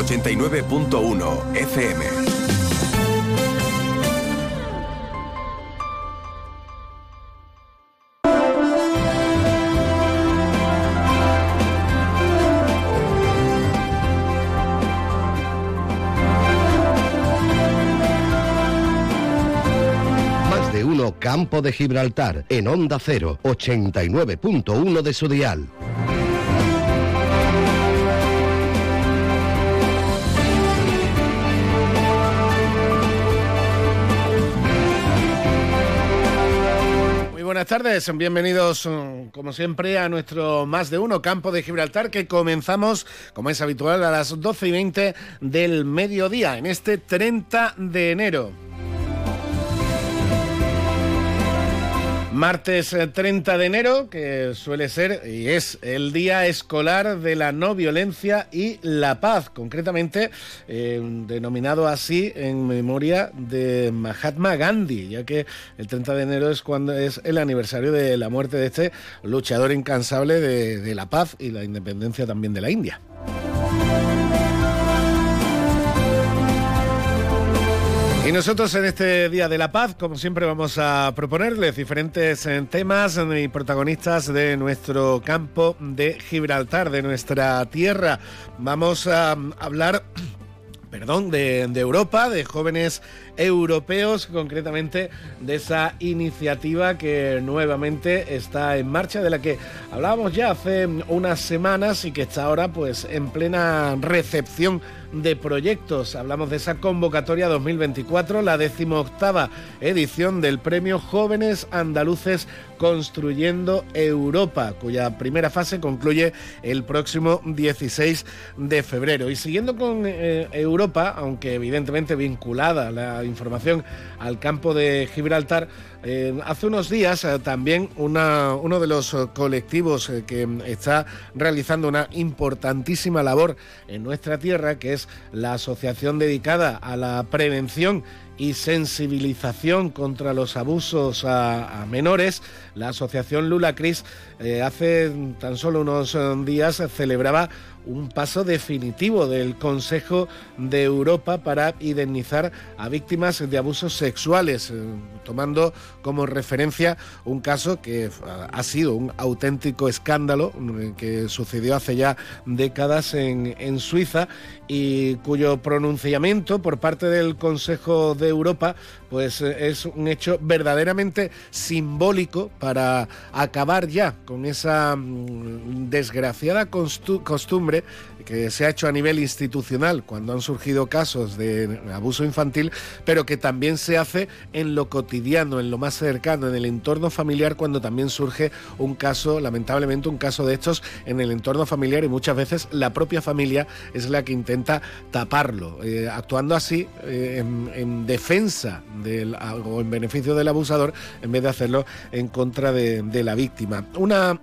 89.1 FM. Más de uno Campo de Gibraltar en Onda 0, 89.1 de su dial. Buenas tardes, bienvenidos mm, como siempre a nuestro más de uno campo de Gibraltar que comenzamos como es habitual a las 12 y 20 del mediodía en este 30 de enero. Martes eh, 30 de enero, que suele ser y es el Día Escolar de la No Violencia y la Paz, concretamente eh, denominado así en memoria de Mahatma Gandhi, ya que el 30 de enero es cuando es el aniversario de la muerte de este luchador incansable de la paz y la independencia también de la India. Y nosotros en este Día de la Paz, como siempre, vamos a proponerles diferentes eh, temas y protagonistas de nuestro campo de Gibraltar, de nuestra tierra. Vamos a mm, hablar perdón, de, de, Europa, de jóvenes europeos, concretamente de esa iniciativa que nuevamente está en marcha, de la que hablábamos ya hace unas semanas y que está ahora pues en plena recepción de proyectos. Hablamos de esa convocatoria 2024, la decimoctava edición del premio Jóvenes Andaluces Construyendo Europa, cuya primera fase concluye el próximo 16 de febrero. Y siguiendo con eh, Europa, aunque evidentemente vinculada la información al campo de Gibraltar, eh, hace unos días eh, también una, uno de los colectivos eh, que está realizando una importantísima labor en nuestra tierra, que es la asociación dedicada a la prevención y sensibilización contra los abusos a, a menores, la asociación Lula Cris, eh, hace tan solo unos días celebraba un paso definitivo del Consejo de Europa para indemnizar a víctimas de abusos sexuales, eh, tomando como referencia un caso que ha sido un auténtico escándalo eh, que sucedió hace ya décadas en, en Suiza y cuyo pronunciamiento por parte del Consejo de Europa pues es un hecho verdaderamente simbólico para acabar ya con esa mm, desgraciada costumbre que se ha hecho a nivel institucional cuando han surgido casos de abuso infantil, pero que también se hace en lo cotidiano, en lo más cercano, en el entorno familiar, cuando también surge un caso, lamentablemente un caso de estos en el entorno familiar y muchas veces la propia familia es la que intenta taparlo, eh, actuando así eh, en, en, defensa del, o en beneficio del abusador en vez de hacerlo en contra de, de la víctima. Una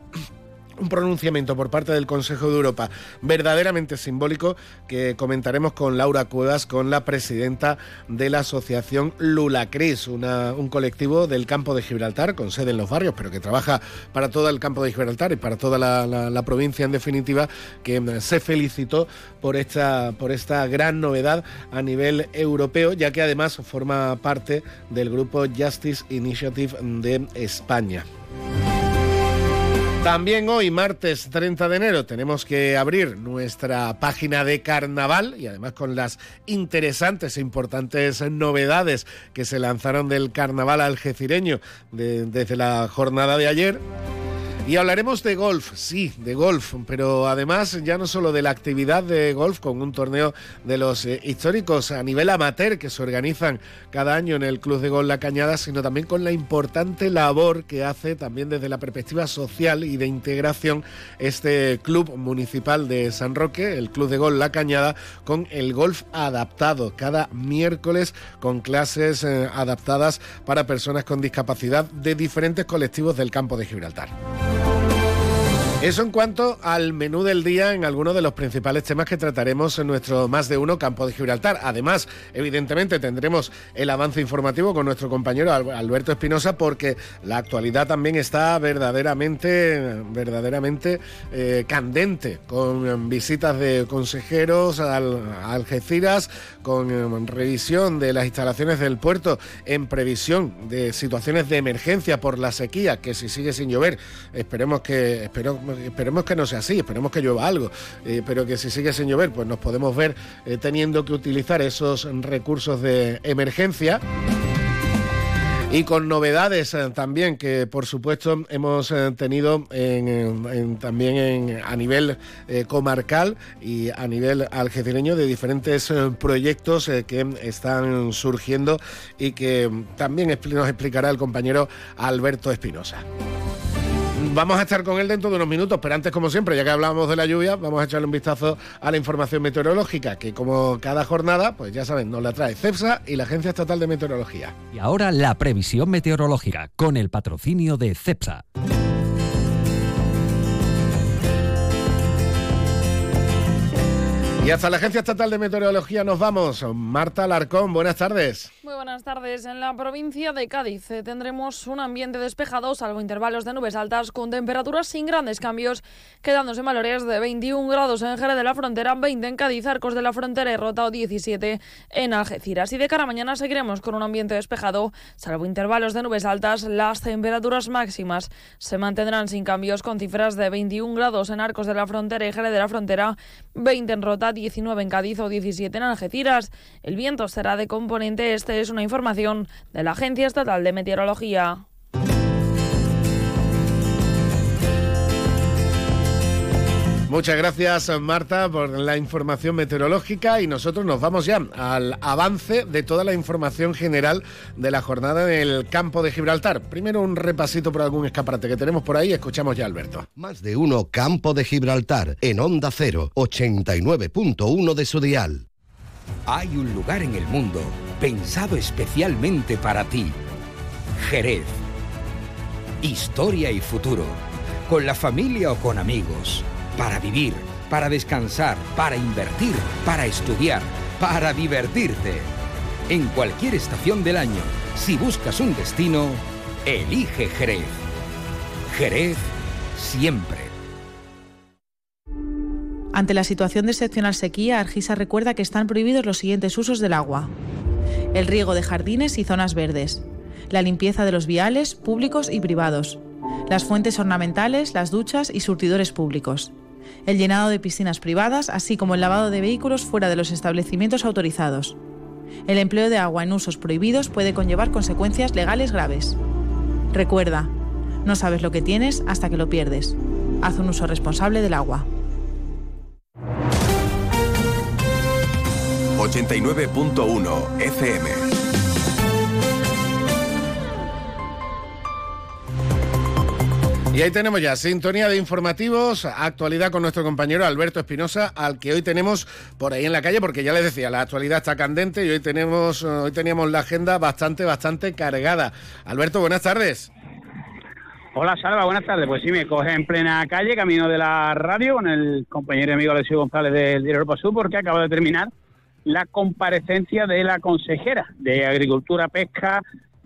un pronunciamiento por parte del Consejo de Europa verdaderamente simbólico que comentaremos con Laura Cuevas, con la presidenta de la asociación Lulacris, una, un colectivo del campo de Gibraltar, con sede en los barrios, pero que trabaja para todo el campo de Gibraltar y para toda la, la, provincia en definitiva, que se felicitó por esta, por esta gran novedad a nivel europeo, ya que además forma parte del grupo Justice Initiative de España. También hoy, martes 30 de enero, tenemos que abrir nuestra página de carnaval y además con las interesantes e importantes novedades que se lanzaron del carnaval algecireño de, desde la jornada de ayer. Y hablaremos de golf, sí, de golf, pero además ya no solo de la actividad de golf con un torneo de los eh, históricos a nivel amateur que se organizan cada año en el Club de Golf La Cañada, sino también con la importante labor que hace también desde la perspectiva social y de integración este Club Municipal de San Roque, el Club de Golf La Cañada, con el golf adaptado cada miércoles con clases eh, adaptadas para personas con discapacidad de diferentes colectivos del campo de Gibraltar. Eso en cuanto al menú del día en algunos de los principales temas que trataremos en nuestro más de uno campo de Gibraltar. Además, evidentemente tendremos el avance informativo con nuestro compañero Alberto Espinosa porque la actualidad también está verdaderamente, verdaderamente eh, candente con visitas de consejeros a Algeciras, con eh, revisión de las instalaciones del puerto en previsión de situaciones de emergencia por la sequía que si sigue sin llover, esperemos que espero esperemos que no sea así, esperemos que llueva algo, eh, pero que si sigue sin llover, pues nos podemos ver eh, teniendo que utilizar esos recursos de emergencia. Y con novedades eh, también que por supuesto hemos tenido también a nivel comarcal y a nivel algecireño de diferentes proyectos que están surgiendo y que también nos explicará el compañero Alberto Espinosa. Vamos a estar con él dentro de unos minutos, pero antes, como siempre, ya que hablábamos de la lluvia, vamos a echarle un vistazo a la información meteorológica, que como cada jornada, pues ya saben, nos la trae CEPSA y la Agencia Estatal de Meteorología. Y ahora la previsión meteorológica, con el patrocinio de CEPSA. Y hasta la Agencia Estatal de Meteorología nos vamos. Marta Alarcón, buenas tardes. Muy buenas tardes. En la provincia de Cádiz eh, tendremos un ambiente despejado, salvo intervalos de nubes altas, con temperaturas sin grandes cambios, quedándose en valores de 21 grados en Jerez de la Frontera, 20 en Cádiz, Arcos de la Frontera y Rota 17 en Algeciras. Y de cara a mañana seguiremos con un ambiente despejado, salvo intervalos de nubes altas, las temperaturas máximas se mantendrán sin cambios, con cifras de 21 grados en Arcos de la Frontera y Jerez de la Frontera, 20 en Rota, 19 en Cádiz o 17 en Algeciras. El viento será de componente este, es una información de la Agencia Estatal de Meteorología. Muchas gracias Marta por la información meteorológica y nosotros nos vamos ya al avance de toda la información general de la jornada en el campo de Gibraltar. Primero un repasito por algún escaparate que tenemos por ahí, escuchamos ya Alberto. Más de uno campo de Gibraltar en onda 0, 89.1 de su dial. Hay un lugar en el mundo pensado especialmente para ti. Jerez. Historia y futuro. Con la familia o con amigos para vivir, para descansar, para invertir, para estudiar, para divertirte. En cualquier estación del año, si buscas un destino, elige Jerez. Jerez siempre. Ante la situación de excepcional sequía, Argisa recuerda que están prohibidos los siguientes usos del agua. El riego de jardines y zonas verdes, la limpieza de los viales públicos y privados, las fuentes ornamentales, las duchas y surtidores públicos, el llenado de piscinas privadas, así como el lavado de vehículos fuera de los establecimientos autorizados. El empleo de agua en usos prohibidos puede conllevar consecuencias legales graves. Recuerda, no sabes lo que tienes hasta que lo pierdes. Haz un uso responsable del agua. 89.1 FM Y ahí tenemos ya sintonía de informativos, actualidad con nuestro compañero Alberto Espinosa, al que hoy tenemos por ahí en la calle, porque ya les decía, la actualidad está candente y hoy tenemos, hoy teníamos la agenda bastante, bastante cargada. Alberto, buenas tardes. Hola Salva, buenas tardes. Pues sí, me coge en plena calle, camino de la radio, con el compañero y amigo Alessio González del Diario Europa Sur, porque acaba de terminar la comparecencia de la consejera de Agricultura, Pesca,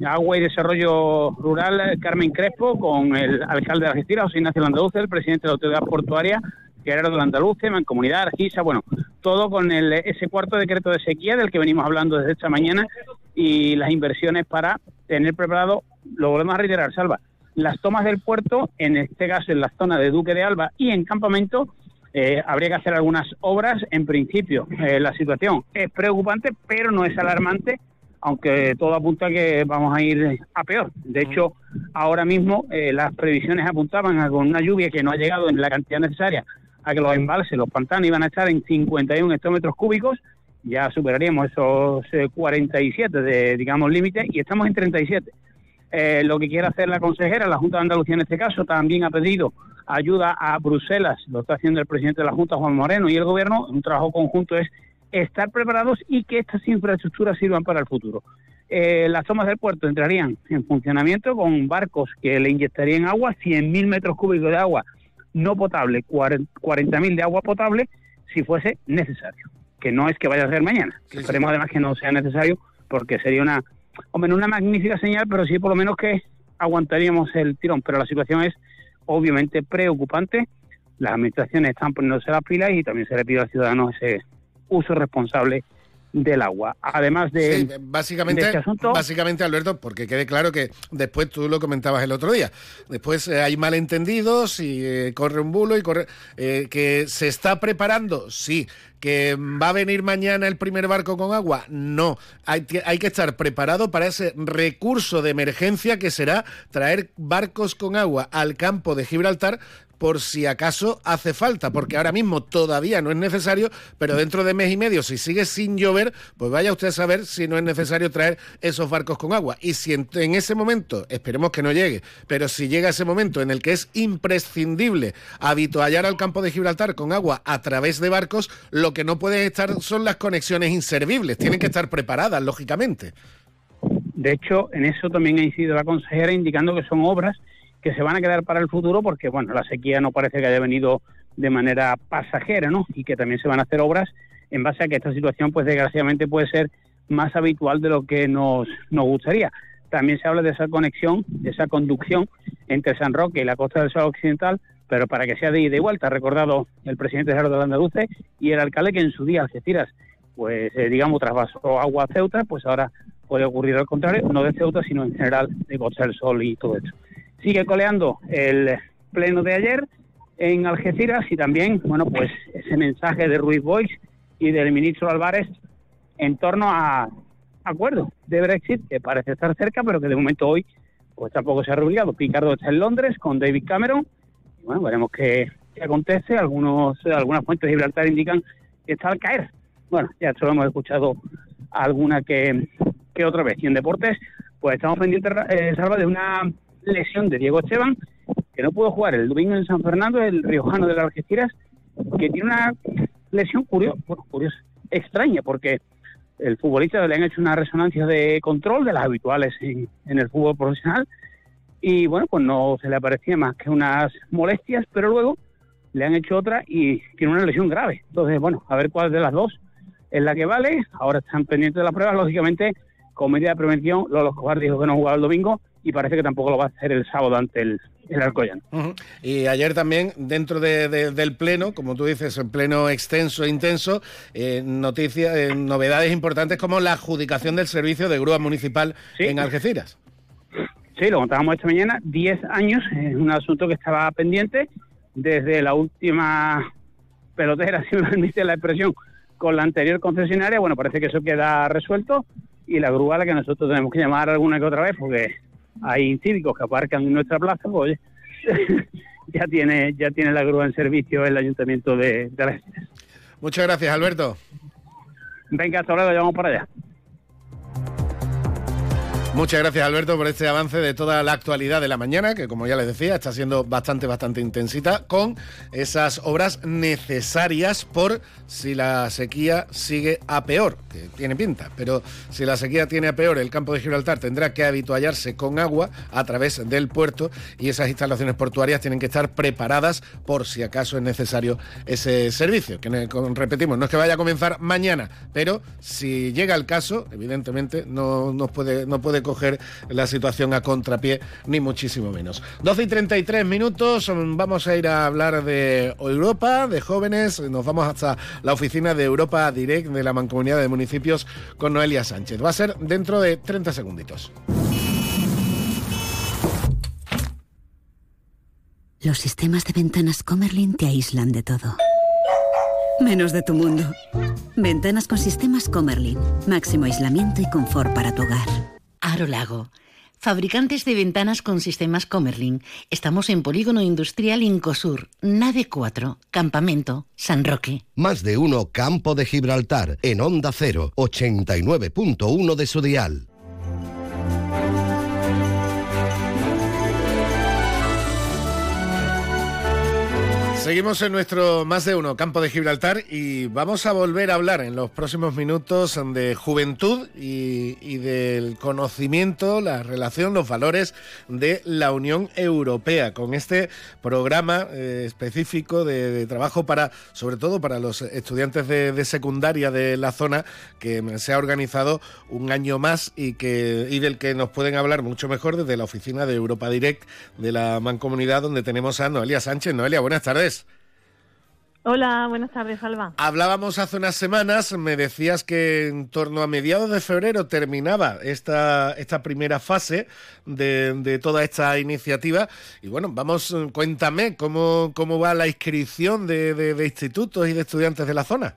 Agua y Desarrollo Rural, Carmen Crespo, con el alcalde de Algeciras, José Ignacio Landaluce, el presidente de la Autoridad Portuaria, Gerardo Landaluce, Mancomunidad, Argisa, bueno, todo con el, ese cuarto decreto de sequía del que venimos hablando desde esta mañana y las inversiones para tener preparado, lo volvemos a reiterar, Salva, las tomas del puerto, en este caso en la zona de Duque de Alba y en Campamento, eh, habría que hacer algunas obras. En principio, eh, la situación es preocupante, pero no es alarmante aunque todo apunta que vamos a ir a peor. De hecho, ahora mismo eh, las previsiones apuntaban a con una lluvia que no ha llegado en la cantidad necesaria a que los embalses, los pantanos iban a estar en 51 hectómetros cúbicos, ya superaríamos esos 47 eh, de, digamos, límite y estamos en 37. Eh, lo que quiere hacer la consejera, la Junta de Andalucía en este caso, también ha pedido ayuda a Bruselas, lo está haciendo el presidente de la Junta, Juan Moreno, y el gobierno, un trabajo conjunto es estar preparados y que estas infraestructuras sirvan para el futuro. Eh, las tomas del puerto entrarían en funcionamiento con barcos que le inyectarían agua, 100.000 metros cúbicos de agua no potable, 40.000 de agua potable, si fuese necesario. Que no es que vaya a ser mañana. Esperemos además que no sea necesario, porque sería una, hombre, una magnífica señal, pero sí por lo menos que aguantaríamos el tirón. Pero la situación es obviamente preocupante. Las administraciones están poniéndose las pilas y también se le pide al ciudadano ese uso responsable del agua. Además de, básicamente, este asunto, básicamente Alberto, porque quede claro que después tú lo comentabas el otro día, después eh, hay malentendidos y eh, corre un bulo y corre eh, que se está preparando, sí, que va a venir mañana el primer barco con agua, no, hay, hay que estar preparado para ese recurso de emergencia que será traer barcos con agua al campo de Gibraltar por si acaso hace falta, porque ahora mismo todavía no es necesario, pero dentro de mes y medio, si sigue sin llover, pues vaya usted a saber si no es necesario traer esos barcos con agua. Y si en, ese momento, esperemos que no llegue, pero si llega ese momento en el que es imprescindible habituallar al campo de Gibraltar con agua a través de barcos, lo que no pueden estar son las conexiones inservibles, tienen que estar preparadas, lógicamente. De hecho, en eso también ha incidido la consejera indicando que son obras que se van a quedar para el futuro porque, bueno, la sequía no parece que haya venido de manera pasajera, ¿no? Y que también se van a hacer obras en base a que esta situación, pues desgraciadamente puede ser más habitual de lo que nos, nos gustaría. También se habla de esa conexión, de esa conducción entre San Roque y la costa del Sol Occidental, pero para que sea de ida y vuelta. Ha recordado el presidente Gerardo de Andaluce y el alcalde que en su día Algeciras, pues eh, digamos, trasvasó agua a Ceuta, pues ahora puede ocurrir al contrario, no de Ceuta, sino en general de Costa del Sol y todo esto. Sigue coleando el pleno de ayer en Algeciras y también, bueno, pues ese mensaje de Ruiz Boix y del ministro Álvarez en torno a acuerdo de Brexit, que parece estar cerca, pero que de momento hoy pues tampoco se ha reunido. Picardo está en Londres con David Cameron. Bueno, veremos qué, acontece. Algunos, algunas fuentes de Gibraltar indican que está al caer. Bueno, ya esto lo hemos escuchado alguna que, que otra vez. Y en deportes, pues estamos pendientes, eh, Salva, de una lesión de Diego Esteban, que no pudo jugar el domingo en San Fernando, el riojano de las Algeciras, que tiene una lesión curiosa, curiosa, extraña, porque el futbolista le han hecho una resonancia de control de las habituales en, el fútbol profesional y bueno, pues no se le aparecía más que unas molestias, pero luego le han hecho otra y tiene una lesión grave. Entonces, bueno, a ver cuál de las dos es la que vale. Ahora están pendientes de las pruebas, lógicamente, con medida de prevención, Lolo Escobar dijo que no jugaba el domingo y parece que tampoco lo va a hacer el sábado ante el, el Alcoyano. Y ayer también, dentro del pleno, como tú dices, en pleno extenso e intenso, eh, noticias, eh, novedades importantes como la adjudicación del servicio de grúa municipal en Algeciras. Sí, lo contábamos esta mañana, 10 años, es un asunto que estaba pendiente desde la última pelotera, si me permite la expresión, con la anterior concesionaria. Bueno, parece que eso queda resuelto y la grúa la que nosotros tenemos que llamar alguna que otra vez porque hay cívicos que aparcan en nuestra plaza, pues ya tiene ya tiene la grúa en servicio el ayuntamiento de, de Muchas gracias, Alberto. Venga, hasta luego, ya vamos para allá. Muchas gracias Alberto por este avance de toda la actualidad de la mañana, que como ya les decía, está siendo bastante, bastante intensita, con esas obras necesarias por si la sequía sigue a peor, que tiene pinta, pero si la sequía tiene a peor, el campo de Gibraltar tendrá que habituallarse con agua a través del puerto y esas instalaciones portuarias tienen que estar preparadas por si acaso es necesario ese servicio, que repetimos, no es que vaya a comenzar mañana, pero si llega el caso, evidentemente no, no no puede coger la situación a contrapié, ni muchísimo menos. 12 y 33 minutos, vamos a ir a hablar de Europa, de jóvenes, nos vamos hasta la oficina de Europa Direct de la Mancomunidad de Municipios con Noelia Sánchez. Va a ser dentro de 30 segunditos. Los sistemas de ventanas Comerlin te aíslan de todo. Menos de tu mundo. Ventanas con sistemas Comerlin. Máximo aislamiento y confort para tu hogar. Lago. Fabricantes de ventanas con sistemas Comerlin. Estamos en Polígono Industrial Incosur, Nave 4, Campamento, San Roque. Más de uno Campo de Gibraltar, en Onda 0, 89.1 de su dial. Seguimos en nuestro más de uno campo de Gibraltar y vamos a volver a hablar en los próximos minutos de juventud y, del conocimiento, la relación, los valores de la Unión Europea con este programa eh, específico de, trabajo para, sobre todo para los estudiantes de, secundaria de la zona que se ha organizado un año más y que y del que nos pueden hablar mucho mejor desde la oficina de Europa Direct de la Mancomunidad donde tenemos a Noelia Sánchez. Noelia, buenas tardes. Hola, buenas tardes, Alba. Hablábamos hace unas semanas, me decías que en torno a mediados de febrero terminaba esta, esta primera fase de, toda esta iniciativa. Y bueno, vamos, cuéntame cómo, cómo va la inscripción de, de institutos y de estudiantes de la zona.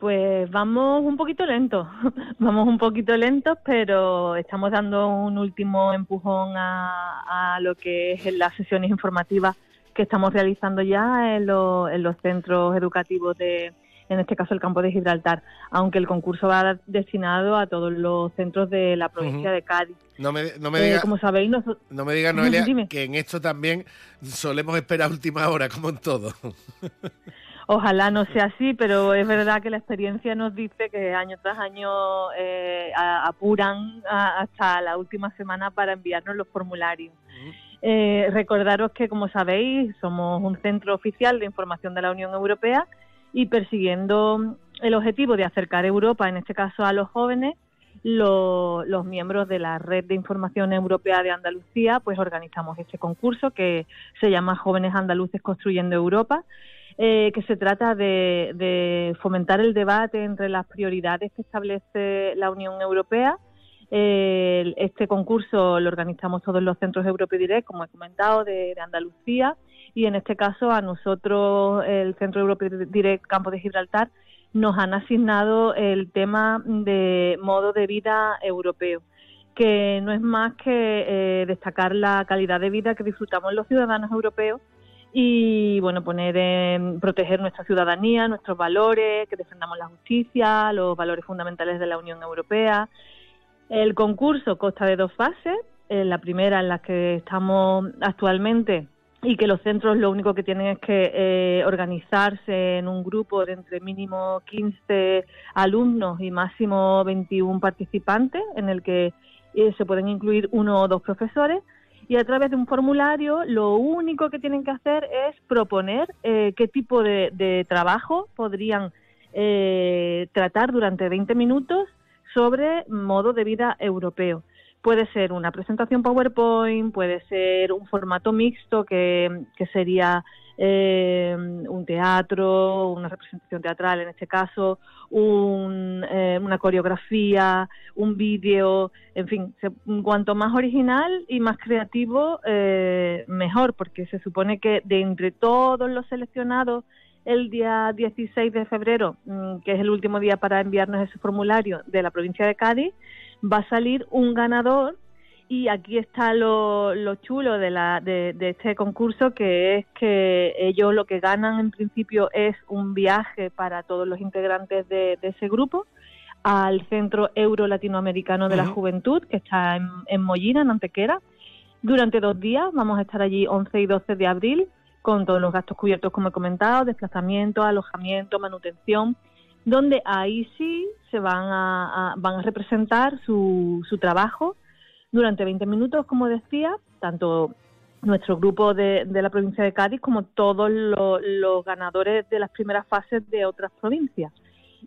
Pues vamos un poquito lentos, vamos un poquito lentos, pero estamos dando un último empujón a, a lo que es las sesiones informativas que estamos realizando ya en, en los centros educativos de, en este caso el campo de Gibraltar, aunque el concurso va destinado a todos los centros de la provincia de Cádiz. No me, no me eh, diga, como sabéis, no me diga Noelia, que en esto también solemos esperar última hora, como en todo. Ojalá no sea así, pero es verdad que la experiencia nos dice que año tras año eh, apuran hasta la última semana para enviarnos los formularios. Eh, recordaros que, como sabéis, somos un centro oficial de información de la Unión Europea y persiguiendo el objetivo de acercar Europa, en este caso a los jóvenes, los miembros de la Red de Información Europea de Andalucía, pues organizamos este concurso que se llama Jóvenes Andaluces Construyendo Europa, eh, que se trata de fomentar el debate entre las prioridades que establece la Unión Europea este concurso lo organizamos todos los centros Europe Direct, como he comentado, de, Andalucía, y en este caso a nosotros, el Centro Europe Direct Campo de Gibraltar, nos han asignado el tema de modo de vida europeo que no es más que eh, destacar la calidad de vida que disfrutamos los ciudadanos europeos y bueno poner en proteger nuestra ciudadanía, nuestros valores, que defendamos la justicia, los valores fundamentales de la Unión Europea, el concurso consta de dos fases. la primera en la que estamos actualmente y que los centros lo único que tienen es que eh, organizarse en un grupo de entre mínimo 15 alumnos y máximo 21 participantes, en el que eh, se pueden incluir uno o dos profesores. Y a través de un formulario, lo único que tienen que hacer es proponer eh, qué tipo de, de trabajo podrían tratar durante 20 minutos sobre modo de vida europeo. Puede ser una presentación PowerPoint, puede ser un formato mixto que, sería eh, un teatro, una representación teatral en este caso, eh, una coreografía, un vídeo, en fin, cuanto más original y más creativo, eh, mejor, porque se supone que de entre todos los seleccionados el día 16 de febrero, mm, que es el último día para enviarnos ese formulario de la provincia de Cádiz, va a salir un ganador y aquí está lo, chulo de, la, de, este concurso, que es que ellos lo que ganan en principio es un viaje para todos los integrantes de, ese grupo al Centro Euro Latinoamericano de la Juventud, que está en, en Mollina, en Antequera. Durante dos días, vamos a estar allí 11 y 12 de abril, con todos los gastos cubiertos, como he comentado, desplazamiento, alojamiento, manutención, donde ahí sí se van a, van a representar su, su trabajo durante 20 minutos, como decía, tanto nuestro grupo de, la provincia de Cádiz como todos los, ganadores de las primeras fases de otras provincias.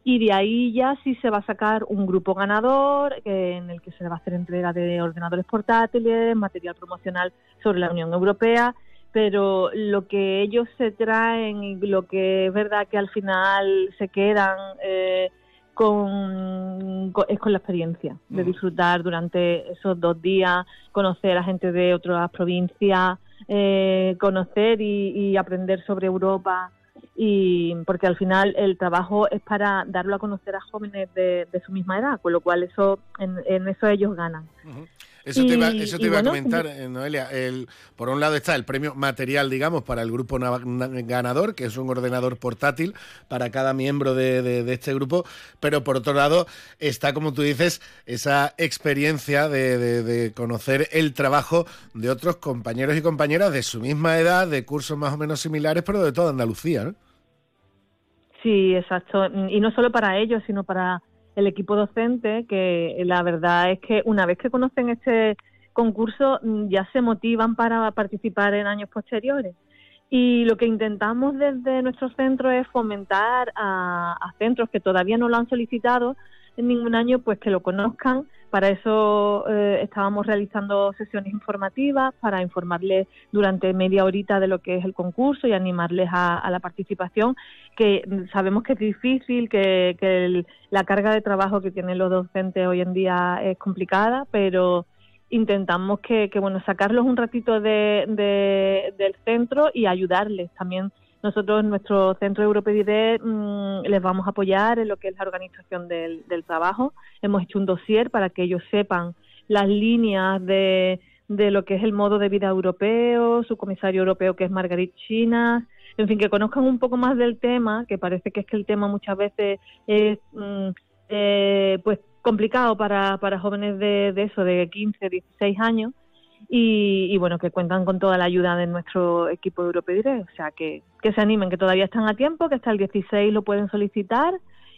Y de ahí ya sí se va a sacar un grupo ganador en el que se va a hacer entrega de ordenadores portátiles, material promocional sobre la Unión Europea pero lo que ellos se traen y lo que es verdad que al final se quedan eh, con, es con la experiencia de mm. disfrutar durante esos dos días, conocer a gente de otras provincias, eh, conocer y, aprender sobre Europa y porque al final el trabajo es para darlo a conocer a jóvenes de, su misma edad, con lo cual eso en, eso ellos ganan. Eso te iba, eso te iba a comentar, eh, Noelia. El, por un lado está el premio material, digamos, para el grupo ganador, que es un ordenador portátil para cada miembro de, este grupo, pero por otro lado está, como tú dices, esa experiencia de, conocer el trabajo de otros compañeros y compañeras de su misma edad, de cursos más o menos similares, pero de toda Andalucía. ¿no? Sí, exacto. Y no solo para ellos, sino para el equipo docente, que la verdad es que una vez que conocen este concurso mm, ya se motivan para participar en años posteriores. Y lo que intentamos desde nuestro centro es fomentar a, centros que todavía no lo han solicitado en ningún año, pues que lo conozcan. Para eso eh, estábamos realizando sesiones informativas para informarles durante media horita de lo que es el concurso y animarles a, la participación, que sabemos que es difícil, que, la carga de trabajo que tienen los docentes hoy en día es complicada, pero intentamos que, bueno sacarlos un ratito de, del centro y ayudarles también nosotros en nuestro centro Europediré mmm, les vamos a apoyar en lo que es la organización del, trabajo. Hemos hecho un dossier para que ellos sepan las líneas de, de lo que es el modo de vida europeo su comisario europeo que es Margarit Chinas en fin, que conozcan un poco más del tema, que parece que es que el tema muchas veces es, mm, eh, pues, complicado para, para jóvenes de, de eso, de 15, 16 años, y, bueno, que cuentan con toda la ayuda de nuestro equipo de Europediré, o sea, que, que se animen, que todavía están a tiempo, que hasta el 16 lo pueden solicitar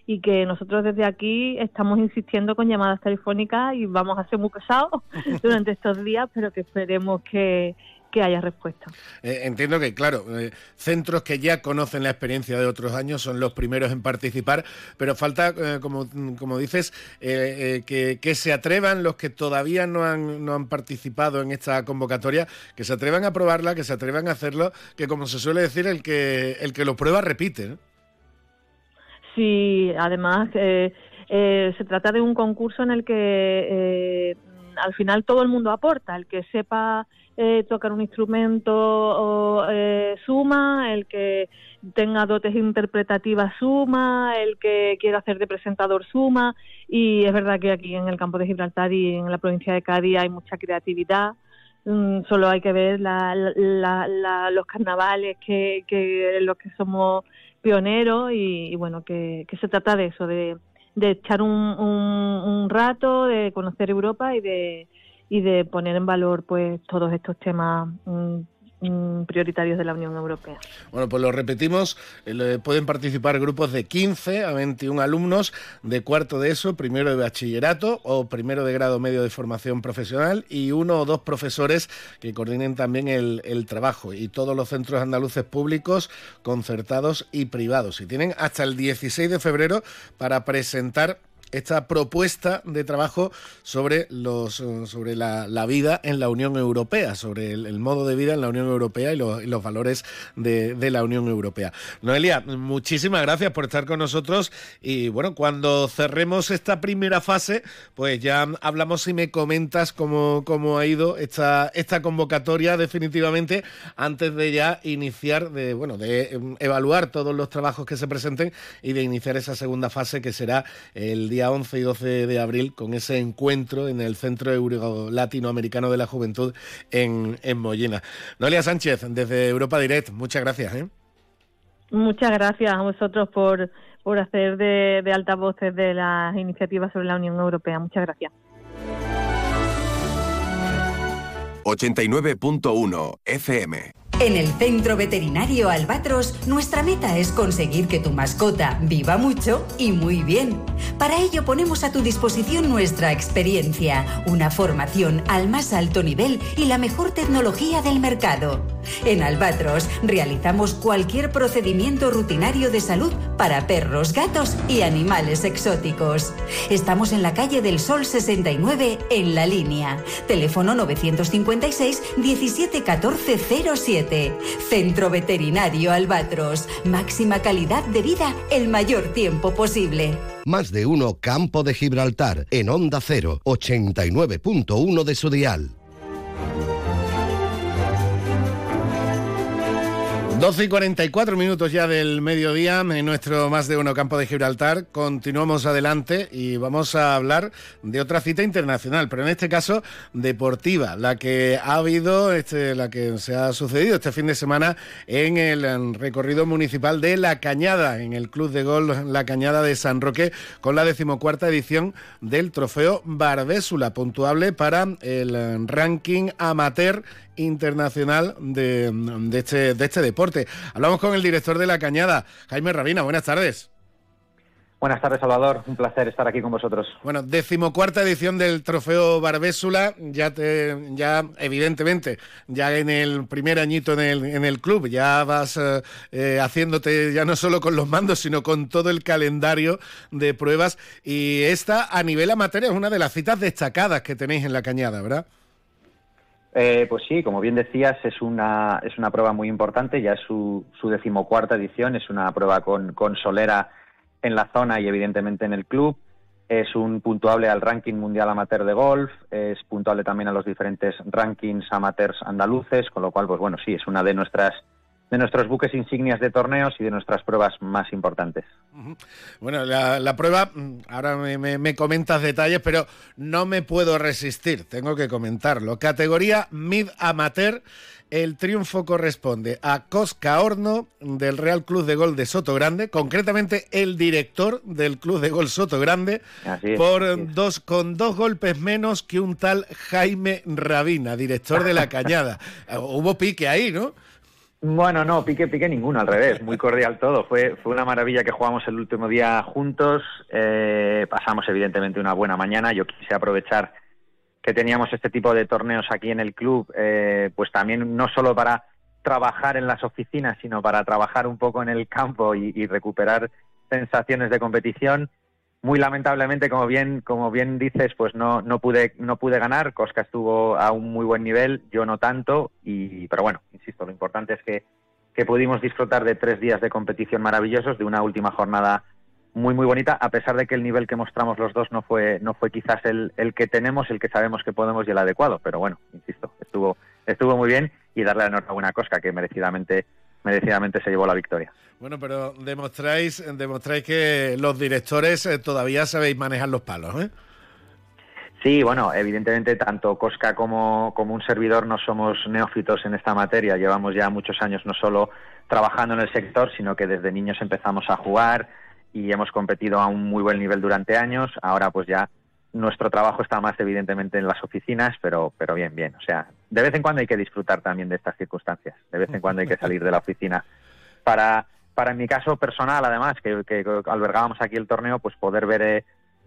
y que nosotros desde aquí estamos insistiendo con llamadas telefónicas y vamos a ser muy pesados durante estos días, pero que esperemos que, que haya respuesta. Eh, entiendo que, claro, eh, centros que ya conocen la experiencia de otros años son los primeros en participar, pero falta, eh, como, como dices, que, que, se atrevan los que todavía no han, no han participado en esta convocatoria, que se atrevan a probarla, que se atrevan a hacerlo, que como se suele decir, el que, el que lo prueba repite. Sí, además se trata de un concurso en el que al final todo el mundo aporta, el que sepa eh, tocar un instrumento eh, suma, el que tenga dotes interpretativas suma, el que quiera hacer de presentador suma, y es verdad que aquí en el campo de Gibraltar y en la provincia de Cádiz hay mucha creatividad. Mm, solo hay que ver los carnavales que, que los que somos pioneros y, bueno que, se trata de eso de, echar un, un rato de conocer Europa y de y de poner en valor pues todos estos temas mm, prioritarios de la Unión Europea. Bueno, pues lo repetimos, eh, pueden participar grupos de 15 a 21 alumnos de cuarto de eso, primero de bachillerato o primero de grado medio de formación profesional y uno o dos profesores que coordinen también el, el trabajo y todos los centros andaluces públicos, concertados y privados. Y tienen hasta el 16 de febrero para presentar esta propuesta de trabajo sobre los sobre la, vida en la Unión Europea, sobre el, modo de vida en la Unión Europea y los, valores de, la Unión Europea. Noelia, muchísimas gracias por estar con nosotros y bueno, cuando cerremos esta primera fase, pues ya hablamos y me comentas cómo, cómo ha ido esta, esta convocatoria definitivamente antes de ya iniciar, de bueno, de em, evaluar todos los trabajos que se presenten y de iniciar esa segunda fase que será el día día 11 y 12 de abril con ese encuentro en el Centro Euro Latinoamericano de la Juventud en, en Mollina. Noelia Sánchez, desde Europa Direct, muchas gracias. ¿eh? Muchas gracias a vosotros por, por hacer de, de altavoces de las iniciativas sobre la Unión Europea. Muchas gracias. 89.1 FM en el Centro Veterinario Albatros, nuestra meta es conseguir que tu mascota viva mucho y muy bien. Para ello ponemos a tu disposición nuestra experiencia, una formación al más alto nivel y la mejor tecnología del mercado. En Albatros realizamos cualquier procedimiento rutinario de salud para perros, gatos y animales exóticos. Estamos en la calle del Sol 69 en la línea. Teléfono 956 171407 Centro Veterinario Albatros. Máxima calidad de vida el mayor tiempo posible. Más de uno Campo de Gibraltar en Onda 0, 89.1 de su dial. 12 y 44 minutos ya del mediodía en nuestro más de uno campo de Gibraltar. Continuamos adelante y vamos a hablar de otra cita internacional, pero en este caso deportiva, la que ha habido, este, la que se ha sucedido este fin de semana en el recorrido municipal de La Cañada, en el Club de Gol La Cañada de San Roque, con la decimocuarta edición del Trofeo Barbésula, puntuable para el ranking amateur internacional de, este, de este deporte. Hablamos con el director de La Cañada, Jaime Rabina. Buenas tardes. Buenas tardes, Salvador. Un placer estar aquí con vosotros. Bueno, decimocuarta edición del Trofeo Barbésula. Ya, te, ya evidentemente, ya en el primer añito en el, en el club, ya vas eh, eh, haciéndote ya no solo con los mandos, sino con todo el calendario de pruebas. Y esta, a nivel amateur, es una de las citas destacadas que tenéis en la cañada, ¿verdad? Eh, pues sí, como bien decías, es una, es una prueba muy importante, ya es su, su decimocuarta edición, es una prueba con, con solera en la zona y evidentemente en el club. Es un puntuable al ranking mundial amateur de golf, es puntuable también a los diferentes rankings amateurs andaluces, con lo cual, pues bueno, sí, es una de nuestras de nuestros buques insignias de torneos y de nuestras pruebas más importantes. Bueno, la, prueba, mm, ahora me, comentas detalles, pero no me puedo resistir, tengo que comentarlo. Categoría Mid Amateur, el triunfo corresponde a Cosca Horno del Real Club de Gol de Soto Grande, concretamente el director del Club de Gol Soto Grande, por dos con dos golpes menos que un tal Jaime Rabina, director de la Cañada. Hubo pique ahí, ¿no? Bueno, no, pique, pique ninguno, al revés, muy cordial todo. Fue, fue una maravilla que jugamos el último día juntos. Eh, pasamos, evidentemente, una buena mañana. Yo quise aprovechar que teníamos este tipo de torneos aquí en el club, eh, pues también no solo para trabajar en las oficinas, sino para trabajar un poco en el campo y recuperar sensaciones de competición muy lamentablemente, como bien, como bien dices, pues no, no pude, no pude ganar. Cosca estuvo a un muy buen nivel, yo no tanto, y, pero bueno, insisto, lo importante es que, que pudimos disfrutar de tres días de competición maravillosos, de una última jornada muy muy bonita, a pesar de que el nivel que mostramos los dos no fue, no fue quizás el, el que tenemos, el que sabemos que podemos y el adecuado, pero bueno, insisto, estuvo, estuvo muy bien y darle la enhorabuena a Cosca, que merecidamente merecidamente se llevó la victoria. Bueno, pero demostráis, demostráis que los directores eh, todavía sabéis manejar los palos, ¿eh? Sí, bueno, evidentemente tanto Cosca como, como un servidor no somos neófitos en esta materia. Llevamos ya muchos años no solo trabajando en el sector, sino que desde niños empezamos a jugar y hemos competido a un muy buen nivel durante años. Ahora pues ya nuestro trabajo está más evidentemente en las oficinas, pero, pero bien, bien. O sea, de vez en cuando hay que disfrutar también de estas circunstancias. De vez en cuando hay que salir de la oficina. Para, para mi caso personal, además, que, albergábamos aquí el torneo, pues poder ver eh,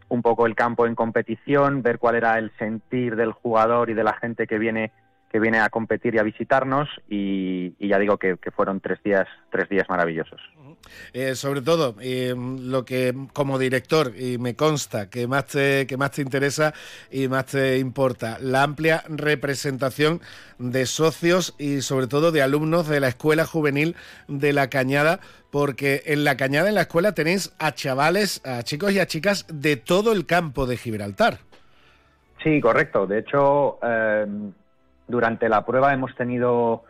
un poco el campo en competición, ver cuál era el sentir del jugador y de la gente que viene que viene a competir y a visitarnos y, ya digo que, que fueron tres días tres días maravillosos. Eh, sobre todo, eh, lo que como director, y me consta que más, te, que más te interesa y más te importa, la amplia representación de socios y sobre todo de alumnos de la Escuela Juvenil de La Cañada, porque en La Cañada, en la escuela, tenéis a chavales, a chicos y a chicas de todo el campo de Gibraltar. Sí, correcto. De hecho, eh, durante la prueba hemos tenido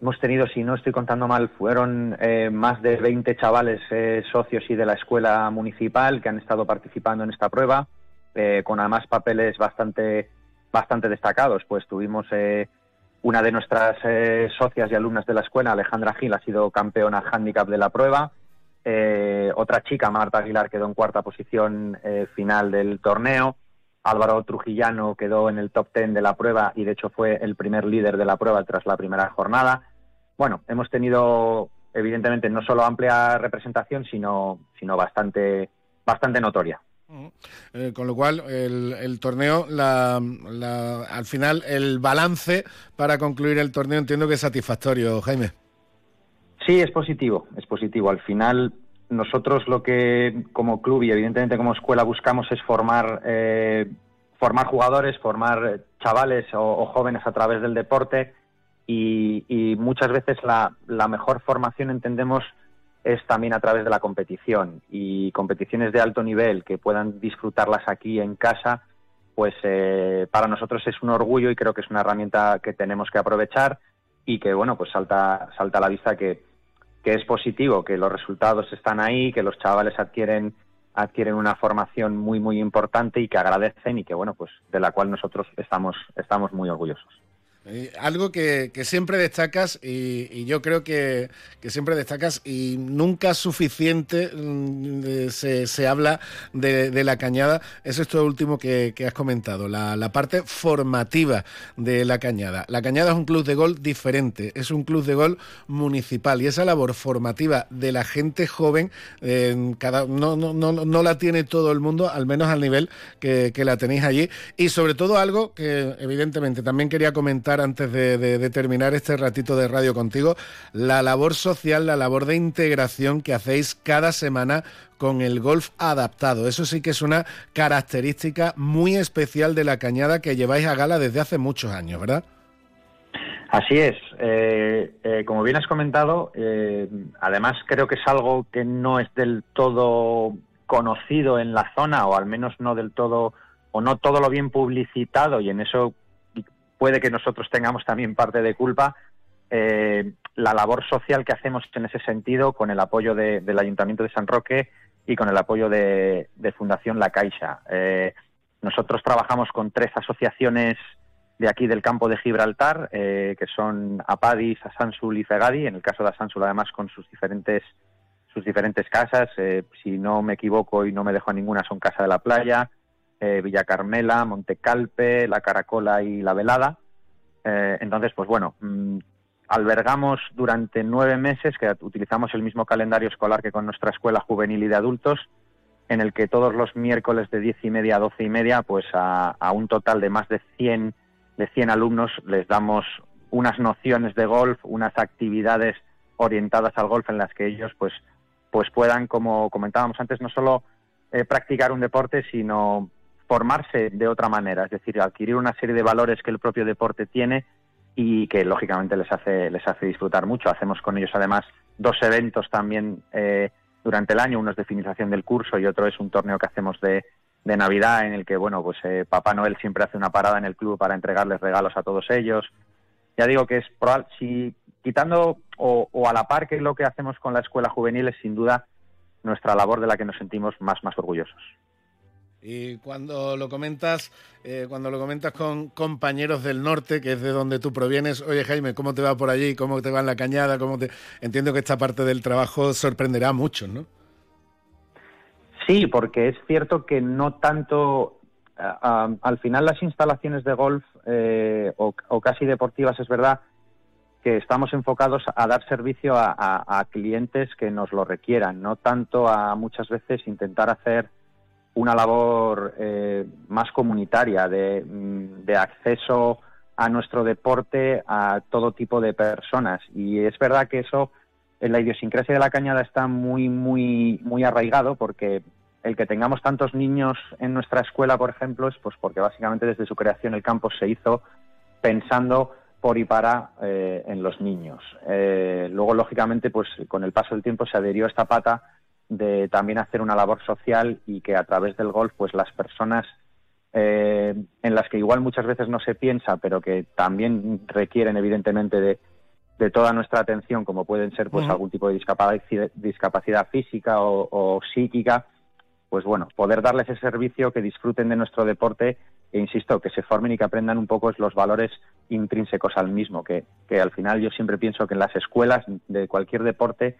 hemos tenido, si no estoy contando mal, fueron eh, más de 20 chavales eh, socios y de la escuela municipal que han estado participando en esta prueba, eh, con además papeles bastante, bastante destacados. Pues tuvimos una de nuestras socias y alumnas de la escuela, Alejandra Gil, ha sido campeona handicap de la prueba. otra chica, Marta Aguilar, quedó en cuarta posición final del torneo. Álvaro Trujillano quedó en el top ten de la prueba y de hecho fue el primer líder de la prueba tras la primera jornada bueno, hemos tenido evidentemente no solo amplia representación, sino, sino bastante, bastante notoria. Eh, con lo cual, el, torneo, al final, el balance para concluir el torneo entiendo que es satisfactorio, Jaime. Sí, es positivo, es positivo. Al final, nosotros lo que como club y evidentemente como escuela buscamos es formar, eh, formar jugadores, formar chavales o, jóvenes a través del deporte y, muchas veces la, mejor formación entendemos es también a través de la competición y competiciones de alto nivel que puedan disfrutarlas aquí en casa, pues eh, para nosotros es un orgullo y creo que es una herramienta que tenemos que aprovechar y que, bueno, pues salta, salta a la vista que, que es positivo, que los resultados están ahí, que los chavales adquieren adquieren una formación muy muy importante y que agradecen y que bueno pues de la cual nosotros estamos estamos muy orgullosos. Eh, algo que, siempre destacas y, yo creo que, siempre destacas y nunca suficiente mm, se, habla de, la cañada, es esto último que, has comentado, la, parte formativa de la cañada. La cañada es un club de gol diferente, es un club de gol municipal y esa labor formativa de la gente joven cada, no, no, no, no, la tiene todo el mundo, al menos al nivel que la tenéis allí y sobre todo algo que evidentemente también quería comentar antes de, terminar este ratito de radio contigo, la labor social, la labor de integración que hacéis cada semana con el golf adaptado. Eso sí que es una característica muy especial de la cañada que lleváis a gala desde hace muchos años, ¿verdad? Así es. Eh, eh, como bien has comentado, eh, además creo que es algo que no es del todo conocido en la zona, o al menos no del todo, o no todo lo bien publicitado, y en eso puede que nosotros tengamos también parte de culpa. Eh, la labor social que hacemos en ese sentido, con el apoyo del Ayuntamiento de San Roque y con el apoyo de, Fundación La Caixa. Eh, nosotros trabajamos con tres asociaciones de aquí del campo de Gibraltar, eh, que son Apadis, Asansul y Fegadi. En el caso de Asansul, además, con sus diferentes sus diferentes casas. si no me equivoco y no me dejo ninguna, son Casa de la Playa, eh, Villa Carmela, Montecalpe, La Caracola y La Velada. Eh, entonces, pues bueno, mm, albergamos durante nueve meses, que utilizamos el mismo calendario escolar que con nuestra escuela juvenil y de adultos, en el que todos los miércoles de diez y media a doce y media, pues a, un total de más de 100, de 100 alumnos les damos unas nociones de golf, unas actividades orientadas al golf en las que ellos pues, pues puedan, como comentábamos antes, no solo eh, practicar un deporte, sino formarse de otra manera, es decir, adquirir una serie de valores que el propio deporte tiene y que lógicamente les hace les hace disfrutar mucho. Hacemos con ellos además dos eventos también eh, durante el año, uno es de finalización del curso y otro es un torneo que hacemos de, de Navidad en el que bueno pues eh, Papá Noel siempre hace una parada en el club para entregarles regalos a todos ellos. Ya digo que es probable, si quitando o, o a la par que lo que hacemos con la escuela juvenil es sin duda nuestra labor de la que nos sentimos más más orgullosos. Y cuando lo comentas, eh, cuando lo comentas con compañeros del norte, que es de donde tú provienes, oye Jaime, ¿cómo te va por allí? ¿Cómo te va en la cañada? ¿Cómo te... Entiendo que esta parte del trabajo sorprenderá mucho, ¿no? Sí, porque es cierto que no tanto, al final las instalaciones de golf eh, o, casi deportivas es verdad que estamos enfocados a dar servicio a clientes que nos lo requieran, no tanto a muchas veces intentar hacer una labor eh, más comunitaria mm, de, acceso a nuestro deporte a todo tipo de personas. Y es verdad que eso en la idiosincrasia de la cañada está muy, muy, muy arraigado porque el que tengamos tantos niños en nuestra escuela, por ejemplo, es pues porque básicamente desde su creación el campus se hizo pensando por y para eh, en los niños. Eh, luego, lógicamente, pues con el paso del tiempo se adherió esta pata de también hacer una labor social y que a través del golf pues las personas eh, en las que igual muchas veces no se piensa pero que también requieren evidentemente de, toda nuestra atención como pueden ser pues algún tipo de discapacidad, discapacidad física o, psíquica pues bueno poder darles ese servicio que disfruten de nuestro deporte e insisto que se formen y que aprendan un poco los valores intrínsecos al mismo que, que al final yo siempre pienso que en las escuelas de cualquier deporte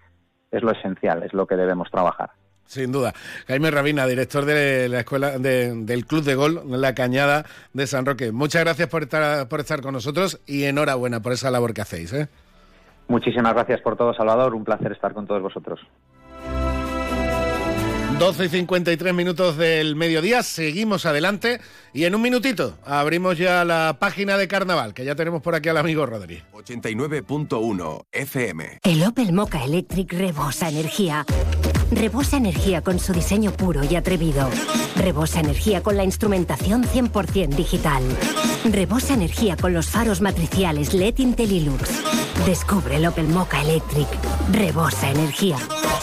es lo esencial, es lo que debemos trabajar. Sin duda. Jaime Rabina, director de la escuela del Club de Gol, La Cañada de San Roque. Muchas gracias por estar, por estar con nosotros y enhorabuena por esa labor que hacéis. ¿eh? Muchísimas gracias por todo, Salvador. Un placer estar con todos vosotros. 12 y 53 minutos del mediodía, seguimos adelante y en un minutito abrimos ya la página de carnaval, que ya tenemos por aquí al amigo Rodri. 89.1 FM. El Opel Mocha Electric rebosa energía. Rebosa energía con su diseño puro y atrevido. Rebosa energía con la instrumentación 100% digital. Rebosa energía con los faros matriciales LED Intellilux. Descubre el Opel Mocha Electric. Rebosa energía.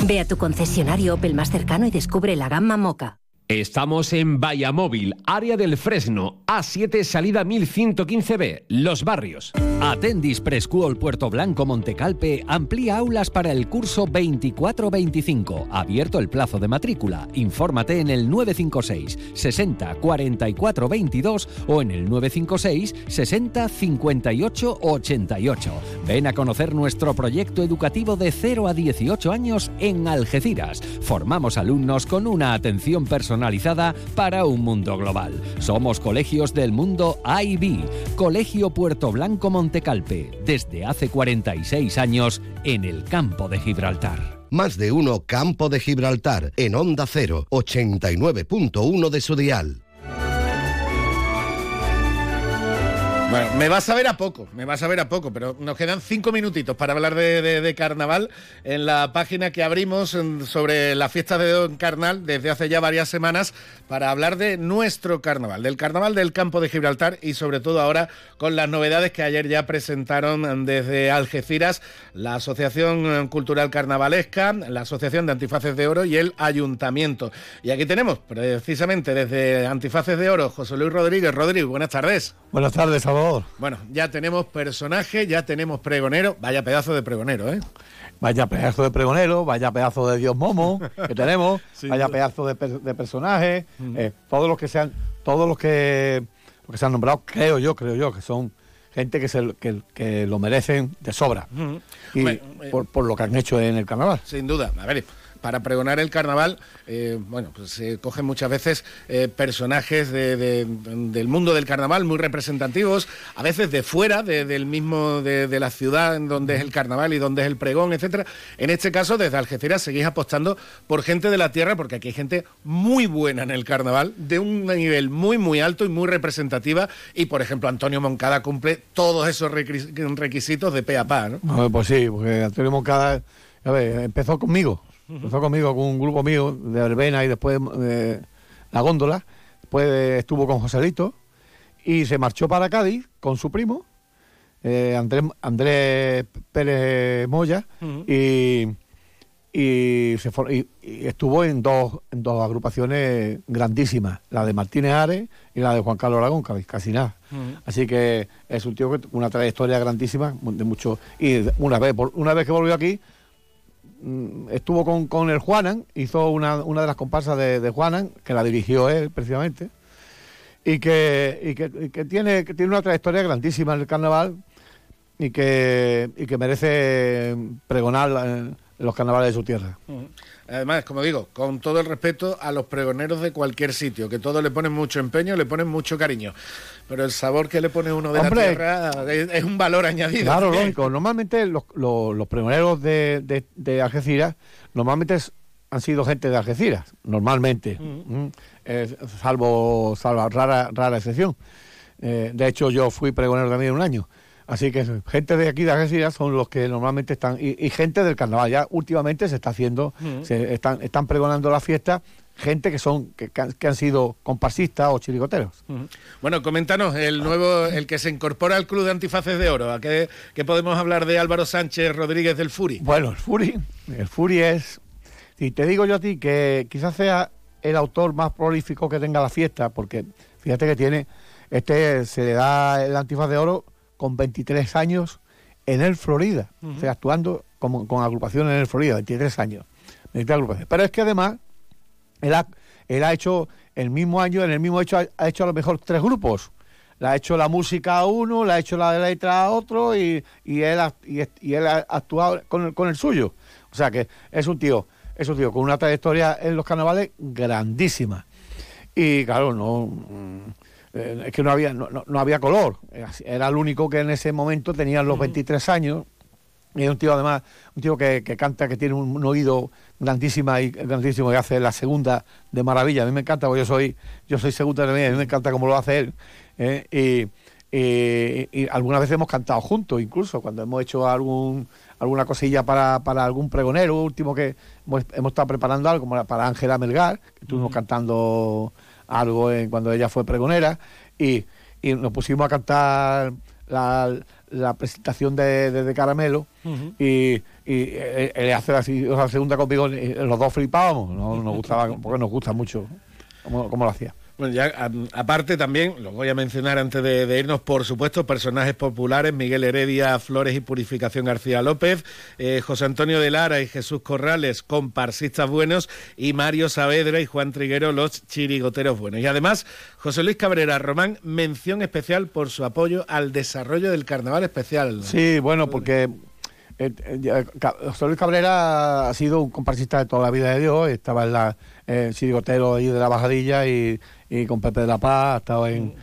Ve a tu concesionario Opel más cercano y descubre la gama Mocha. Estamos en Vallamóvil, área del Fresno, A7, salida 1115B, Los Barrios. Atendis Preschool Puerto Blanco Montecalpe amplía aulas para el curso 24-25. Abierto el plazo de matrícula. Infórmate en el 956 60 44 22 o en el 956 60 58 88. Ven a conocer nuestro proyecto educativo de 0 a 18 años en Algeciras. Formamos alumnos con una atención personalizada para un mundo global. Somos colegios del mundo IB, Colegio Puerto Blanco Montecalpe, desde hace 46 años en el campo de Gibraltar. Más de uno Campo de Gibraltar en Onda 0, 89.1 de su dial. Bueno, me vas a ver a poco, me vas a ver a poco, pero nos quedan cinco minutitos para hablar de, carnaval en la página que abrimos sobre la fiesta de Don Carnal desde hace ya varias semanas para hablar de nuestro carnaval, del carnaval del campo de Gibraltar y sobre todo ahora con las novedades que ayer ya presentaron desde Algeciras la Asociación Cultural Carnavalesca, la Asociación de Antifaces de Oro y el Ayuntamiento. Y aquí tenemos precisamente desde Antifaces de Oro José Luis Rodríguez. Rodríguez, buenas tardes. Buenas tardes, Bueno, ya tenemos personaje, ya tenemos pregonero. Vaya pedazo de pregonero, ¿eh? Vaya pedazo de pregonero, vaya pedazo de Dios Momo que tenemos, vaya pedazo de, de personaje, eh, todos los que sean, todos los que, los que se han nombrado, creo yo, creo yo, que son gente que, se, que, que lo merecen de sobra. Y por, por, lo que han hecho en el carnaval. Sin duda. A ver, para pregonar el carnaval, eh, bueno, pues se cogen muchas veces eh, personajes del mundo del carnaval muy representativos, a veces de fuera del mismo de, la ciudad en donde es el carnaval y donde es el pregón, etcétera. En este caso, desde Algeciras seguís apostando por gente de la tierra, porque aquí hay gente muy buena en el carnaval, de un nivel muy, muy alto y muy representativa. Y, por ejemplo, Antonio Moncada cumple todos esos requisitos de pe a pa, ¿no? pues sí, porque Antonio Moncada, a ver, empezó conmigo Empezó conmigo con un grupo mío de verbena y después eh, la góndola. Después estuvo con Joselito y se marchó para Cádiz con su primo, eh, Andrés, Andrés Pérez Moya, y, y, se estuvo en dos, en dos agrupaciones grandísimas, la de Martínez Ares y la de Juan Carlos Aragón, casi nada. Así que es un tío con una trayectoria grandísima, de mucho. Y una vez, una vez que volvió aquí, estuvo con, con el Juanan, hizo una, una de las comparsas de, de, Juanan, que la dirigió él precisamente, y que, y que, tiene, que tiene una trayectoria grandísima en el carnaval y que, y que merece pregonar los carnavales de su tierra. Además, como digo, con todo el respeto a los pregoneros de cualquier sitio, que todos le ponen mucho empeño, le ponen mucho cariño. Pero el sabor que le pone uno de la tierra es, un valor añadido. Claro, lógico. Normalmente los, los, pregoneros de, de, Algeciras, normalmente han sido gente de Algeciras, normalmente. Mm. salvo, salvo rara, rara excepción. Eh, de hecho, yo fui pregonero también un año. Así que gente de aquí de Algeciras son los que normalmente están, y, gente del carnaval, ya últimamente se está haciendo, se están, están pregonando la fiesta gente que son que, han sido comparsistas o chirigoteros. Bueno, coméntanos el nuevo, el que se incorpora al Club de Antifaces de Oro. ¿A qué, podemos hablar de Álvaro Sánchez Rodríguez del Furi? Bueno, el Furi, el Furi es, y te digo yo a ti que quizás sea el autor más prolífico que tenga la fiesta, porque fíjate que tiene, este se le da el Antifaz de Oro con 23 años en el Florida, o sea, actuando como, con agrupaciones en el Florida, 23 años. Pero es que además, él ha, él ha hecho el mismo año, en el mismo hecho, ha, hecho a lo mejor tres grupos. La ha hecho la música a uno, la ha hecho la letra a otro y, y, él, ha, y, él ha actuado con el, con el suyo. O sea que es un tío, es un tío con una trayectoria en los carnavales grandísima. Y claro, no eh, es que no había, no, no, había color. Era el único que en ese momento tenía los 23 años. Y es un tío además, un tío que, canta, que tiene un, oído grandísima y grandísimo, que hace la segunda de maravilla. A mí me encanta, porque yo soy, yo soy segunda también, a mí me encanta cómo lo hace él. ¿eh? Y, algunas veces hemos cantado juntos, incluso cuando hemos hecho algún alguna cosilla para, para algún pregonero, último que hemos, estado preparando algo como para Ángela Melgar, que estuvimos cantando algo en, cuando ella fue pregonera, y, y nos pusimos a cantar la, la presentación de, de, Caramelo y, y él, hace la, segunda conmigo, los dos flipábamos, nos gustaba, porque nos gusta mucho cómo, lo hacía. Bueno, ya aparte también, lo voy a mencionar antes de, irnos, por supuesto, personajes populares, Miguel Heredia Flores y Purificación García López, eh, José Antonio de Lara y Jesús Corrales, comparsistas buenos, y Mario Saavedra y Juan Triguero, los chirigoteros buenos. Y además, José Luis Cabrera Román, mención especial por su apoyo al desarrollo del Carnaval Especial. Sí, bueno, porque eh, eh, José Luis Cabrera ha sido un comparsista de toda la vida de Dios, estaba en la eh, Chirigotero ahí de la Bajadilla y, con Pepe de la Paz, ha estado en,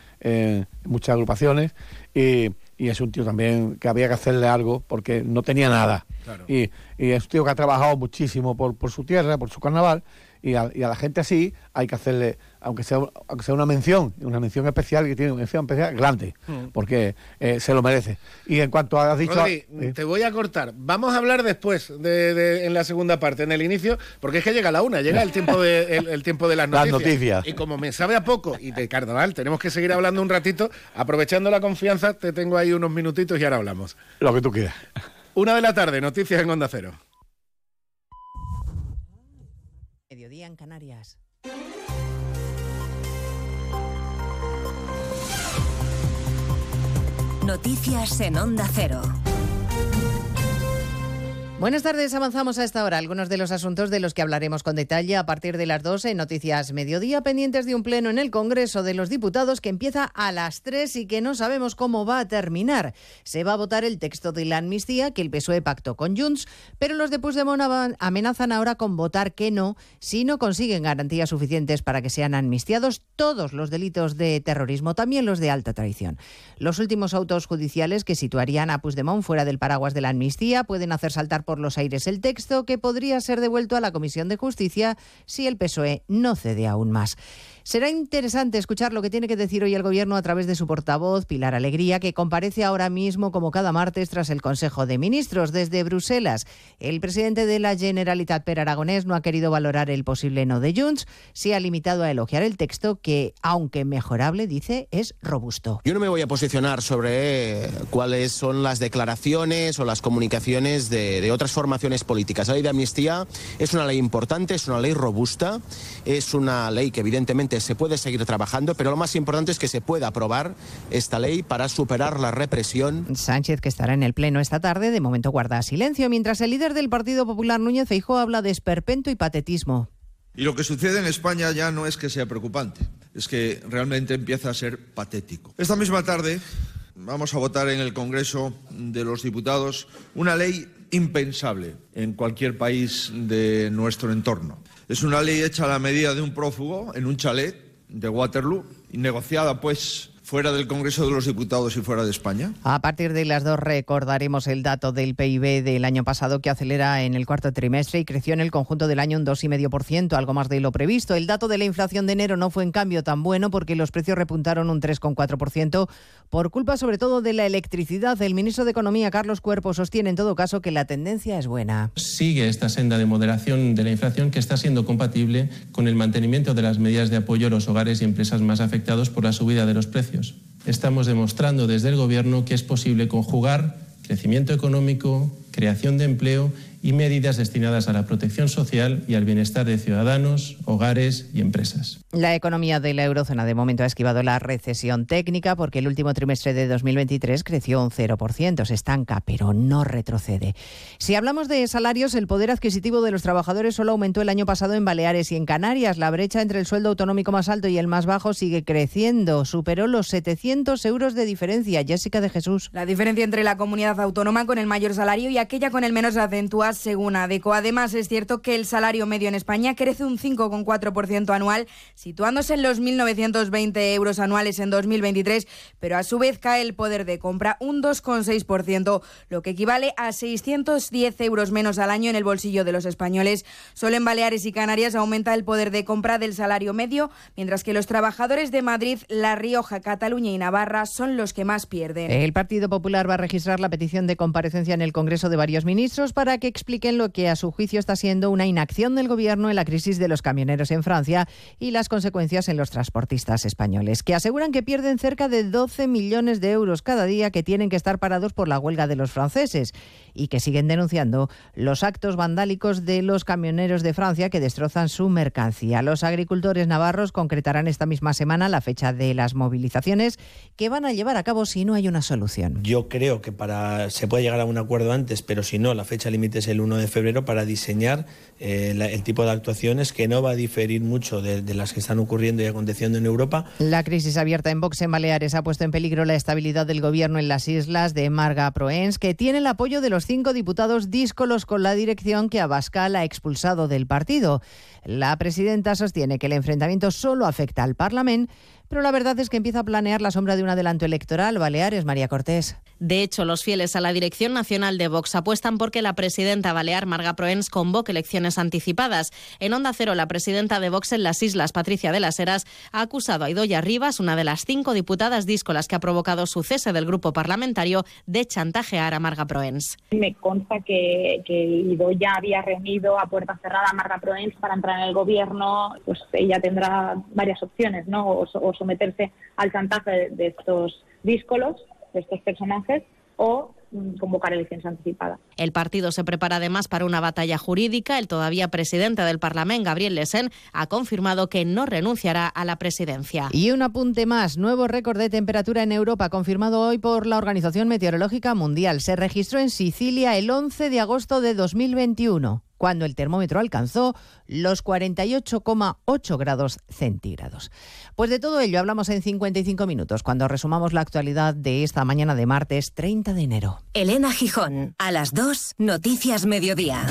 muchas agrupaciones y, es un tío también que había que hacerle algo porque no tenía nada. Y, y, es un tío que ha trabajado muchísimo por, por su tierra, por su carnaval y a, la gente así hay que hacerle, aunque sea, aunque sea una mención, una mención especial que tiene una mención especial grande, mm. porque eh, se lo merece. Y en cuanto has dicho... te voy a cortar. Vamos a hablar después, de, en la segunda parte, en el inicio, porque es que llega la una, llega el tiempo de, el, tiempo de las noticias. las noticias. Y como me sabe a poco y de carnaval, tenemos que seguir hablando un ratito, aprovechando la confianza, te tengo ahí unos minutitos y ahora hablamos. Lo que tú quieras. Una de la tarde, noticias en Onda Cero. Mediodía en Canarias. Noticias en Onda Cero. Buenas tardes, avanzamos a esta hora. Algunos de los asuntos de los que hablaremos con detalle a partir de las 12 en Noticias Mediodía, pendientes de un pleno en el Congreso de los Diputados que empieza a las 3 y que no sabemos cómo va a terminar. Se va a votar el texto de la amnistía que el PSOE pactó con Junts, pero los de Puigdemont amenazan ahora con votar que no si no consiguen garantías suficientes para que sean amnistiados todos los delitos de terrorismo, también los de alta traición. Los últimos autos judiciales que situarían a Puigdemont fuera del paraguas de la amnistía pueden hacer saltar por los aires el texto que podría ser devuelto a la Comisión de Justicia si el PSOE no cede aún más. Será interesante escuchar lo que tiene que decir hoy el Gobierno a través de su portavoz, Pilar Alegría, que comparece ahora mismo como cada martes tras el Consejo de Ministros desde Bruselas. El presidente de la Generalitat Per Aragonés no ha querido valorar el posible no de Junts, se ha limitado a elogiar el texto que, aunque mejorable, dice, es robusto. Yo no me voy a posicionar sobre cuáles son las declaraciones o las comunicaciones de, de otras formaciones políticas. La ley de amnistía es una ley importante, es una ley robusta, es una ley que evidentemente se puede seguir trabajando, pero lo más importante es que se pueda aprobar esta ley para superar la represión. Sánchez, que estará en el Pleno esta tarde, de momento guarda silencio, mientras el líder del Partido Popular, Núñez Feijóo, habla de esperpento y patetismo. Y lo que sucede en España ya no es que sea preocupante, es que realmente empieza a ser patético. Esta misma tarde vamos a votar en el Congreso de los Diputados una ley impensable en cualquier país de nuestro entorno. Es una ley hecha a la medida de un prófugo en un chalet de Waterloo y negociada pues fuera del Congreso de los Diputados y fuera de España? A partir de las dos recordaremos el dato del PIB del año pasado que acelera en el cuarto trimestre y creció en el conjunto del año un 2,5%, algo más de lo previsto. El dato de la inflación de enero no fue en cambio tan bueno porque los precios repuntaron un 3,4% por culpa sobre todo de la electricidad. El ministro de Economía, Carlos Cuerpo, sostiene en todo caso que la tendencia es buena. Sigue esta senda de moderación de la inflación que está siendo compatible con el mantenimiento de las medidas de apoyo a los hogares y empresas más afectados por la subida de los precios. Estamos demostrando desde el Gobierno que es posible conjugar crecimiento económico, creación de empleo y medidas destinadas a la protección social y al bienestar de ciudadanos, hogares y empresas. La economía de la eurozona de momento ha esquivado la recesión técnica porque el último trimestre de 2023 creció un 0%, se estanca, pero no retrocede. Si hablamos de salarios, el poder adquisitivo de los trabajadores solo aumentó el año pasado en Baleares y en Canarias. La brecha entre el sueldo autonómico más alto y el más bajo sigue creciendo, superó los 700 euros de diferencia. Jessica de Jesús. La diferencia entre la comunidad autónoma con el mayor salario y aquella con el menos según ADECO. Además, es cierto que el salario medio en España crece un 5,4% anual, situándose en los 1.920 euros anuales en 2023, pero a su vez cae el poder de compra un 2,6%, lo que equivale a 610 euros menos al año en el bolsillo de los españoles. Solo en Baleares y Canarias aumenta el poder de compra del salario medio, mientras que los trabajadores de Madrid, La Rioja, Cataluña y Navarra son los que más pierden. El Partido Popular va a registrar la petición de comparecencia en el Congreso de varios ministros para que expliquen lo que a su juicio está siendo una inacción del Gobierno en la crisis de los camioneros en Francia y las consecuencias en los transportistas españoles, que aseguran que pierden cerca de 12 millones de euros cada día que tienen que estar parados por la huelga de los franceses y que siguen denunciando los actos vandálicos de los camioneros de Francia que destrozan su mercancía. Los agricultores navarros concretarán esta misma semana la fecha de las movilizaciones que van a llevar a cabo si no hay una solución. Yo creo que para se puede llegar a un acuerdo antes, pero si no, la fecha límite el 1 de febrero para diseñar eh, el tipo de actuaciones que no va a diferir mucho de, de las que están ocurriendo y aconteciendo en Europa. La crisis abierta en Vox en Baleares ha puesto en peligro la estabilidad del gobierno en las islas de Marga Proens, que tiene el apoyo de los cinco diputados díscolos con la dirección que Abascal ha expulsado del partido. La presidenta sostiene que el enfrentamiento solo afecta al Parlamento, pero la verdad es que empieza a planear la sombra de un adelanto electoral. Baleares, María Cortés. De hecho, los fieles a la dirección nacional de Vox apuestan porque la presidenta balear Marga Proens convoque elecciones anticipadas. En Onda Cero, la presidenta de Vox en las islas, Patricia de las Heras, ha acusado a Idoya Rivas, una de las cinco diputadas díscolas que ha provocado su cese del grupo parlamentario, de chantajear a Marga Proens. Me consta que, que Idoya había reunido a puerta cerrada a Marga Proens para entrar en el gobierno. Pues ella tendrá varias opciones, ¿no? O, o someterse al chantaje de estos díscolos de estos personajes o mm, convocar elecciones anticipadas. El partido se prepara además para una batalla jurídica. El todavía presidente del Parlamento, Gabriel Lesen, ha confirmado que no renunciará a la presidencia. Y un apunte más, nuevo récord de temperatura en Europa confirmado hoy por la Organización Meteorológica Mundial. Se registró en Sicilia el 11 de agosto de 2021 cuando el termómetro alcanzó los 48,8 grados centígrados. Pues de todo ello hablamos en 55 minutos, cuando resumamos la actualidad de esta mañana de martes 30 de enero. Elena Gijón, a las 2, Noticias Mediodía.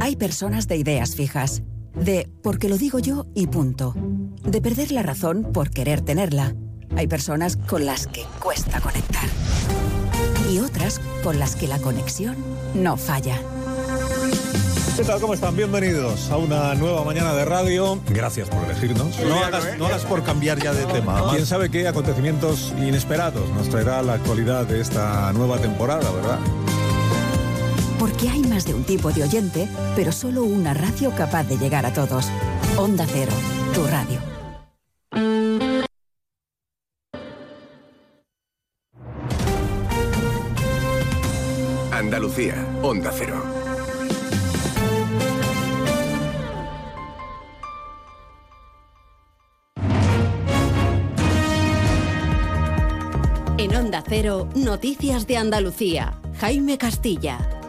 Hay personas de ideas fijas, de porque lo digo yo y punto, de perder la razón por querer tenerla. Hay personas con las que cuesta conectar y otras con las que la conexión no falla. ¿Qué tal? ¿Cómo están? Bienvenidos a una nueva mañana de radio. Gracias por elegirnos. No hagas, no hagas por cambiar ya de tema. Quién sabe qué acontecimientos inesperados nos traerá la actualidad de esta nueva temporada, ¿verdad? Porque hay más de un tipo de oyente, pero solo una radio capaz de llegar a todos. Onda Cero, tu radio. Onda Cero. En Onda Cero, Noticias de Andalucía. Jaime Castilla.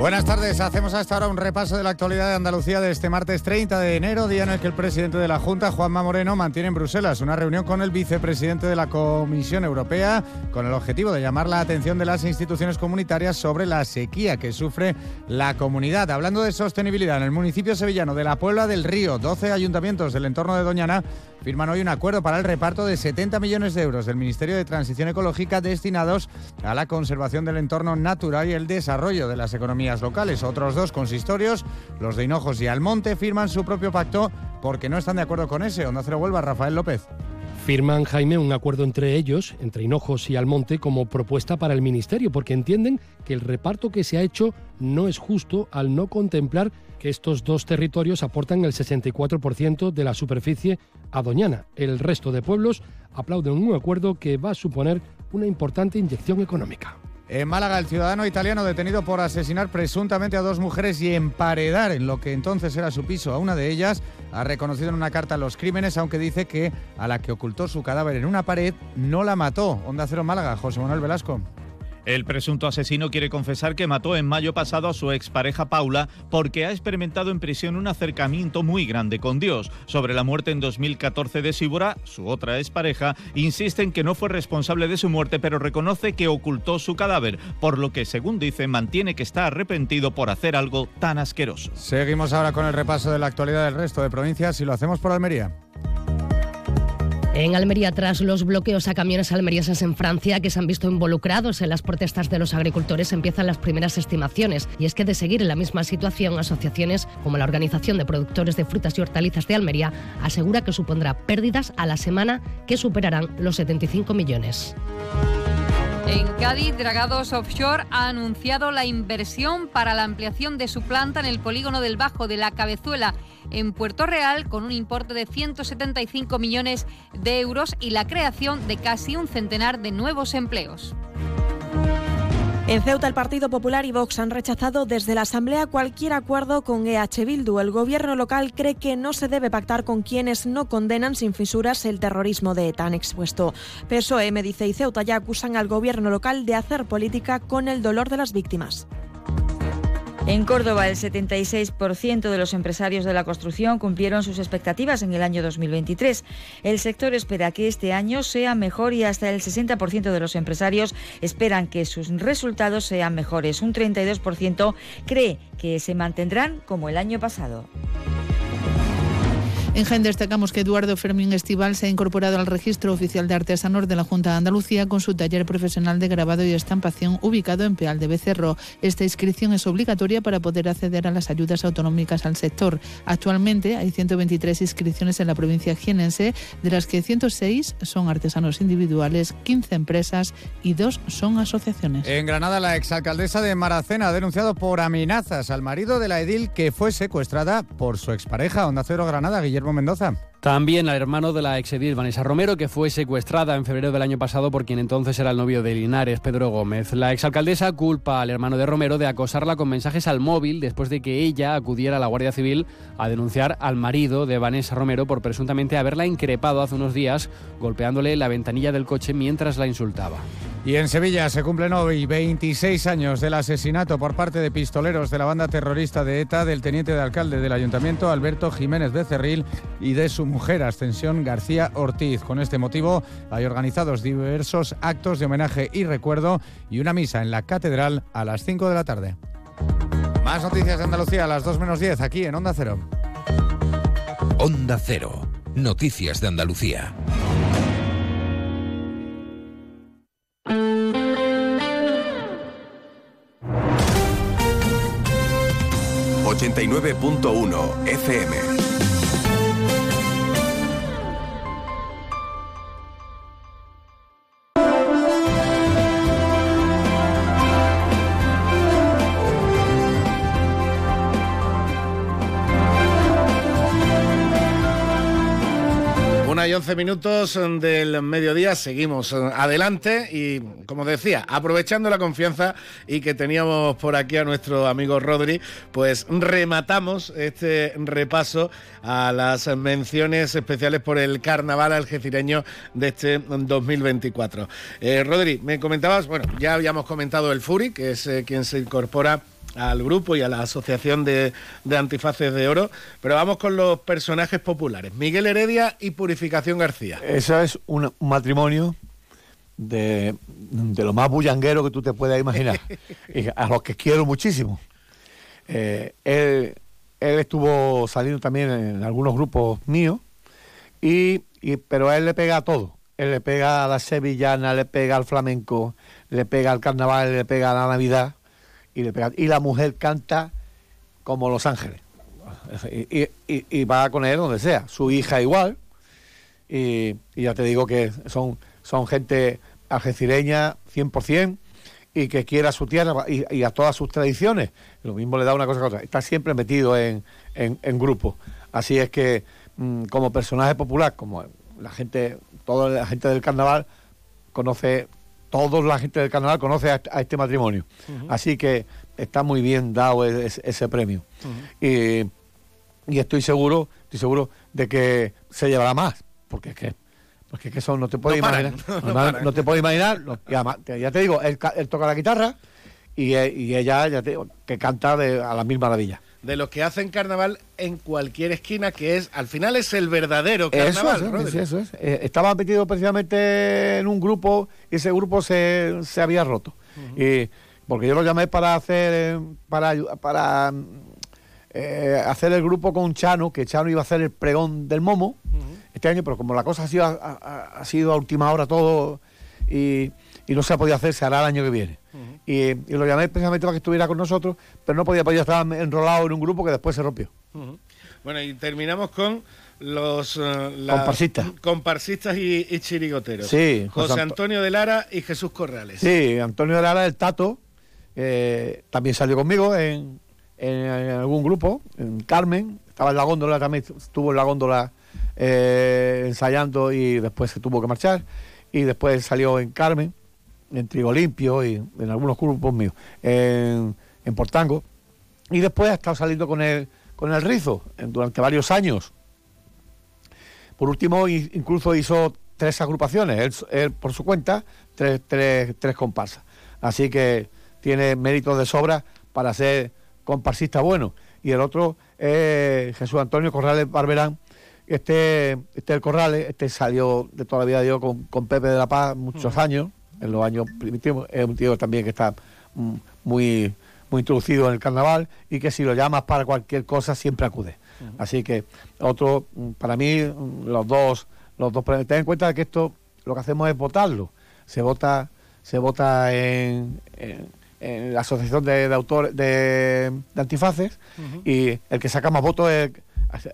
Buenas tardes, hacemos hasta ahora un repaso de la actualidad de Andalucía de este martes 30 de enero, día en el que el presidente de la Junta, Juanma Moreno, mantiene en Bruselas una reunión con el vicepresidente de la Comisión Europea con el objetivo de llamar la atención de las instituciones comunitarias sobre la sequía que sufre la comunidad. Hablando de sostenibilidad, en el municipio sevillano de la Puebla del Río, 12 ayuntamientos del entorno de Doñana firman hoy un acuerdo para el reparto de 70 millones de euros del Ministerio de Transición Ecológica destinados a la conservación del entorno natural y el desarrollo de las economías locales. Otros dos consistorios, los de Hinojos y Almonte, firman su propio pacto porque no están de acuerdo con ese. Onda Cero vuelva Rafael López. Firman, Jaime, un acuerdo entre ellos, entre Hinojos y Almonte, como propuesta para el Ministerio, porque entienden que el reparto que se ha hecho no es justo al no contemplar que estos dos territorios aportan el 64% de la superficie a Doñana. El resto de pueblos aplauden un acuerdo que va a suponer una importante inyección económica. En Málaga, el ciudadano italiano detenido por asesinar presuntamente a dos mujeres y emparedar en lo que entonces era su piso a una de ellas, ha reconocido en una carta los crímenes, aunque dice que a la que ocultó su cadáver en una pared no la mató. Onda Cero Málaga, José Manuel Velasco. El presunto asesino quiere confesar que mató en mayo pasado a su expareja Paula porque ha experimentado en prisión un acercamiento muy grande con Dios. Sobre la muerte en 2014 de Síbora, su otra expareja, insiste en que no fue responsable de su muerte, pero reconoce que ocultó su cadáver, por lo que, según dice, mantiene que está arrepentido por hacer algo tan asqueroso. Seguimos ahora con el repaso de la actualidad del resto de provincias y lo hacemos por Almería. En Almería, tras los bloqueos a camiones almerienses en Francia que se han visto involucrados en las protestas de los agricultores, empiezan las primeras estimaciones. Y es que de seguir en la misma situación, asociaciones como la Organización de Productores de Frutas y Hortalizas de Almería asegura que supondrá pérdidas a la semana que superarán los 75 millones. En Cádiz, Dragados Offshore ha anunciado la inversión para la ampliación de su planta en el polígono del Bajo de la Cabezuela en Puerto Real con un importe de 175 millones de euros y la creación de casi un centenar de nuevos empleos. En Ceuta, el Partido Popular y Vox han rechazado desde la Asamblea cualquier acuerdo con EH Bildu. El gobierno local cree que no se debe pactar con quienes no condenan sin fisuras el terrorismo de tan expuesto. PSOE, Medice y Ceuta ya acusan al gobierno local de hacer política con el dolor de las víctimas. En Córdoba, el 76% de los empresarios de la construcción cumplieron sus expectativas en el año 2023. El sector espera que este año sea mejor y hasta el 60% de los empresarios esperan que sus resultados sean mejores. Un 32% cree que se mantendrán como el año pasado. En Jaén destacamos que Eduardo Fermín Estival se ha incorporado al registro oficial de artesanos de la Junta de Andalucía con su taller profesional de grabado y estampación ubicado en Peal de Becerro. Esta inscripción es obligatoria para poder acceder a las ayudas autonómicas al sector. Actualmente hay 123 inscripciones en la provincia jienense, de las que 106 son artesanos individuales, 15 empresas y 2 son asociaciones. En Granada, la exalcaldesa de Maracena ha denunciado por amenazas al marido de la edil que fue secuestrada por su expareja, Onda Cero Granada, Guillermo Mendoza. También al hermano de la exedil Vanessa Romero, que fue secuestrada en febrero del año pasado por quien entonces era el novio de Linares, Pedro Gómez. La exalcaldesa culpa al hermano de Romero de acosarla con mensajes al móvil después de que ella acudiera a la Guardia Civil a denunciar al marido de Vanessa Romero por presuntamente haberla increpado hace unos días golpeándole la ventanilla del coche mientras la insultaba. Y en Sevilla se cumplen hoy 26 años del asesinato por parte de pistoleros de la banda terrorista de ETA del teniente de alcalde del ayuntamiento Alberto Jiménez Becerril y de su mujer Ascensión García Ortiz. Con este motivo hay organizados diversos actos de homenaje y recuerdo y una misa en la catedral a las 5 de la tarde. Más noticias de Andalucía a las 2 menos 10 aquí en Onda Cero. Onda Cero. Noticias de Andalucía. 89.1 FM. 11 minutos del mediodía, seguimos adelante y, como decía, aprovechando la confianza y que teníamos por aquí a nuestro amigo Rodri, pues rematamos este repaso a las menciones especiales por el carnaval algecireño de este 2024. Eh, Rodri, me comentabas, bueno, ya habíamos comentado el Furi, que es eh, quien se incorpora al grupo y a la Asociación de, Antifaces de Oro, pero vamos con los personajes populares, Miguel Heredia y Purificación García. Eso es un, matrimonio de, lo más bullanguero que tú te puedas imaginar, y a los que quiero muchísimo. Eh, él, estuvo saliendo también en algunos grupos míos, y, pero a él le pega a todo. Él le pega a la sevillana, le pega al flamenco, le pega al carnaval, le pega a la Navidad y, la mujer canta como Los Ángeles. Y, va con él donde sea. Su hija igual. Y, ya te digo que son, son gente algecireña 100% y que quiera su tierra y, a todas sus tradiciones. Lo mismo le da una cosa a otra. Está siempre metido en, en, grupos. Así es que, mm, como personaje popular, como la gente, toda la gente del carnaval conoce toda la gente del carnaval conoce a, este matrimonio. Así que está muy bien dado ese, premio. y, estoy seguro, estoy seguro de que se llevará más, porque es que porque es que eso no te puedes imaginar. No, te puedes imaginar. ya te digo, él, toca la guitarra y, ella ya que canta a la mil maravillas de los que hacen carnaval en cualquier esquina, que es, al final es el verdadero carnaval. Eso es, eso es. Eh, estaba metido precisamente en un grupo y ese grupo se, se había roto. y, porque yo lo llamé para hacer, eh, para, para eh, hacer el grupo con Chano, que Chano iba a hacer el pregón del Momo este año, pero como la cosa ha sido ha sido a última hora todo y y no se ha podido hacer, se hará el año que viene. Y, lo llamé precisamente para que estuviera con nosotros, pero no podía, podía estar enrolado en un grupo que después se rompió. Bueno, y terminamos con los eh, comparsistas, comparsistas y, chirigoteros. Sí, José, Antonio de Lara y Jesús Corrales. Sí, Antonio de Lara, el Tato, eh, también salió conmigo en, algún grupo, en Carmen, estaba en la góndola, también estuvo en la góndola eh, ensayando y después se tuvo que marchar. Y después salió en Carmen, en Trigo Limpio y en algunos grupos míos, en, en Portango. Y después ha estado saliendo con el, con el Rizo durante varios años por último, incluso hizo tres agrupaciones, él, por su cuenta, tres, tres, tres comparsas. Así que tiene méritos de sobra para ser comparsista bueno. Y el otro es Jesús Antonio Corrales Barberán. Este, este el Corrales, este salió de toda la vida con, con Pepe de la Paz muchos años, en los años primitivos. Es un tío también que está mm, muy, muy introducido en el carnaval y que si lo llamas para cualquier cosa siempre acude. Así que otro, mm, para mí, mm, los dos, los dos, ten en cuenta que esto lo que hacemos es votarlo. Se vota, se vota en, en, la asociación de, autores de, antifaces y el que saca más votos es,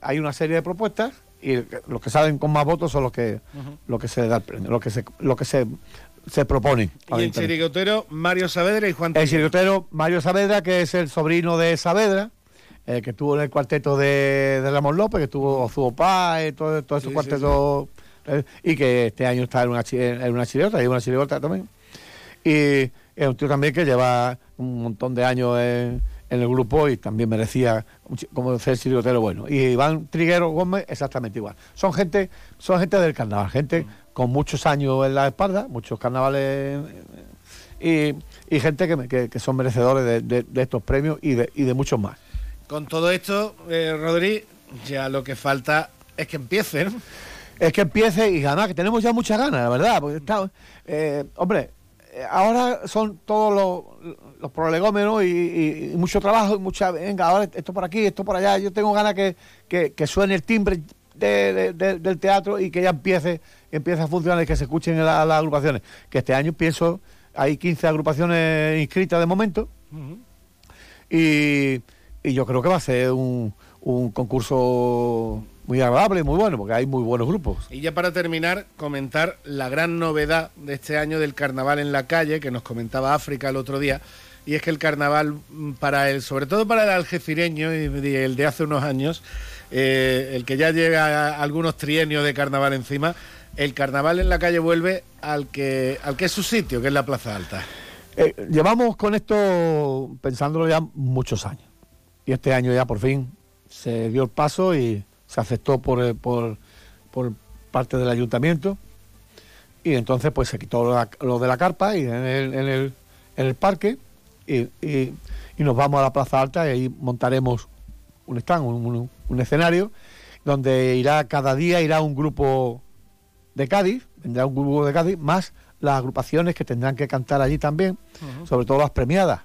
hay una serie de propuestas y los que salen con más votos son los que lo que se da lo que se lo que se se propone. Y el chirigotero Mario Saavedra y Juan El chirigotero Mario Saavedra, que es el sobrino de Saavedra, eh, que estuvo en el cuarteto de, Ramón López, que estuvo Ozuo Paz, todo, todo ese cuarteto, eh, y que este año está en una, en una chirigota, y una chirigota también. Y es un tío también que lleva un montón de años en, el grupo y también merecía como ser chirigotero bueno. Y Iván Triguero Gómez, exactamente igual. Son gente, son gente del carnaval, gente con muchos años en la espalda, muchos carnavales y, gente que, que, son merecedores de, de, estos premios y de, y de muchos más. Con todo esto, eh, Rodri, ya lo que falta es que empiecen. Es que empiece y además que tenemos ya muchas ganas, la verdad. Porque está, eh, hombre, eh, ahora son todos los, los prolegómenos y, mucho trabajo y mucha. Venga, ahora esto por aquí, esto por allá. Yo tengo ganas que, que, suene el timbre del teatro y que ya empiece, empiece a funcionar y que se escuchen las, agrupaciones. Que este año pienso, hay 15 agrupaciones inscritas de momento. Y y yo creo que va a ser un, un concurso muy agradable, muy bueno, porque hay muy buenos grupos. Y ya para terminar, comentar la gran novedad de este año del carnaval en la calle, que nos comentaba África el otro día, y es que el carnaval mm, para el, sobre todo para el algecireño y el de hace unos años, eh, el que ya llega a algunos trienios de carnaval encima, el carnaval en la calle vuelve al que, al que es su sitio, que es la Plaza Alta. Eh, llevamos con esto pensándolo ya muchos años y este año ya por fin se dio el paso y se aceptó por, por, por parte del ayuntamiento y entonces pues se quitó lo, de la carpa y en el, en el, parque y, y, nos vamos a la Plaza Alta y ahí montaremos un stand, un, un, escenario donde irá cada día irá un grupo de Cádiz, vendrá un grupo de Cádiz, más las agrupaciones que tendrán que cantar allí también, sobre todo las premiadas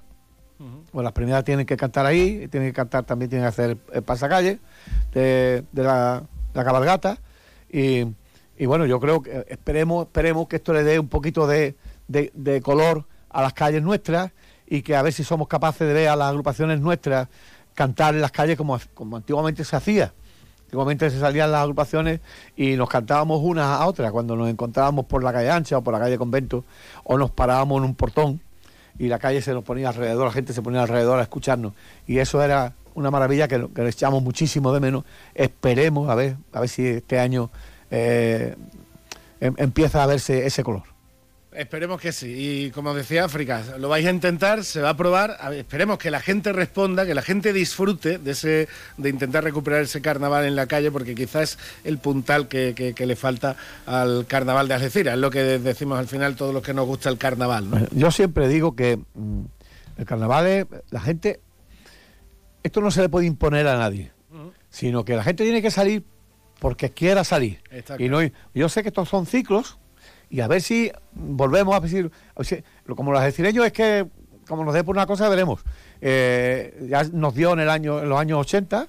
bueno, las premiadas tienen que cantar ahí, tienen que cantar, también tienen que hacer el pasacalle de, la, cabalgata. Y, bueno, yo creo que esperemos, esperemos que esto le dé un poquito de, color a las calles nuestras y que a ver si somos capaces de ver a las agrupaciones nuestras cantar en las calles como, como antiguamente se hacía. Antiguamente se salían las agrupaciones y nos cantábamos una a otra cuando nos encontrábamos por la calle ancha o por la calle convento o nos parábamos en un portón y la calle se nos ponía alrededor, la gente se ponía alrededor a escucharnos. Y eso era una maravilla que, que le echamos muchísimo de menos. Esperemos a ver, a ver si este año eh, em, empieza a verse ese color. Esperemos que sí. Y como decía África, lo vais a intentar, se va a probar. esperemos que la gente responda, que la gente disfrute de ese, de intentar recuperar ese carnaval en la calle, porque quizás es el puntal que, le falta al carnaval de Algeciras. Es lo que decimos al final todos los que nos gusta el carnaval. Yo siempre digo que mm, el carnaval es la gente. Esto no se le puede imponer a nadie, sino que la gente tiene que salir porque quiera salir. y no, yo sé que estos son ciclos y a ver si volvemos a decir, como lo decir ellos es que como nos dé por una cosa veremos. Eh, ya nos dio en el año en los años 80,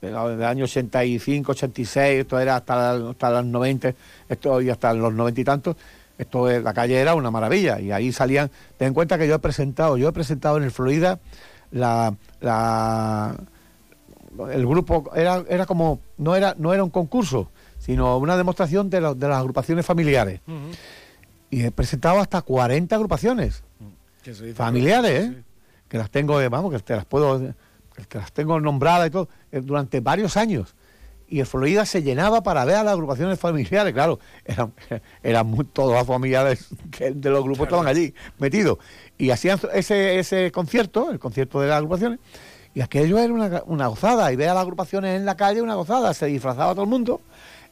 del año 85, 86, esto era hasta, hasta los 90, esto y hasta los 90 y tantos, esto la calle era una maravilla y ahí salían, ten en cuenta que yo he presentado, yo he presentado en el Florida la el grupo era, era como, no era, no era un concurso, sino una demostración de, de las agrupaciones familiares. Y he presentado hasta 40 agrupaciones familiares, ¿eh? que las tengo, eh, vamos, que te las puedo, que las tengo nombradas y todo, eh, durante varios años. Y el Florida se llenaba para ver a las agrupaciones familiares, claro, eran, eran todos los familiares de los grupos estaban allí metidos. Y hacían ese, ese concierto, el concierto de las agrupaciones, y aquello era una, una gozada, y ver a las agrupaciones en la calle, una gozada, se disfrazaba todo el mundo,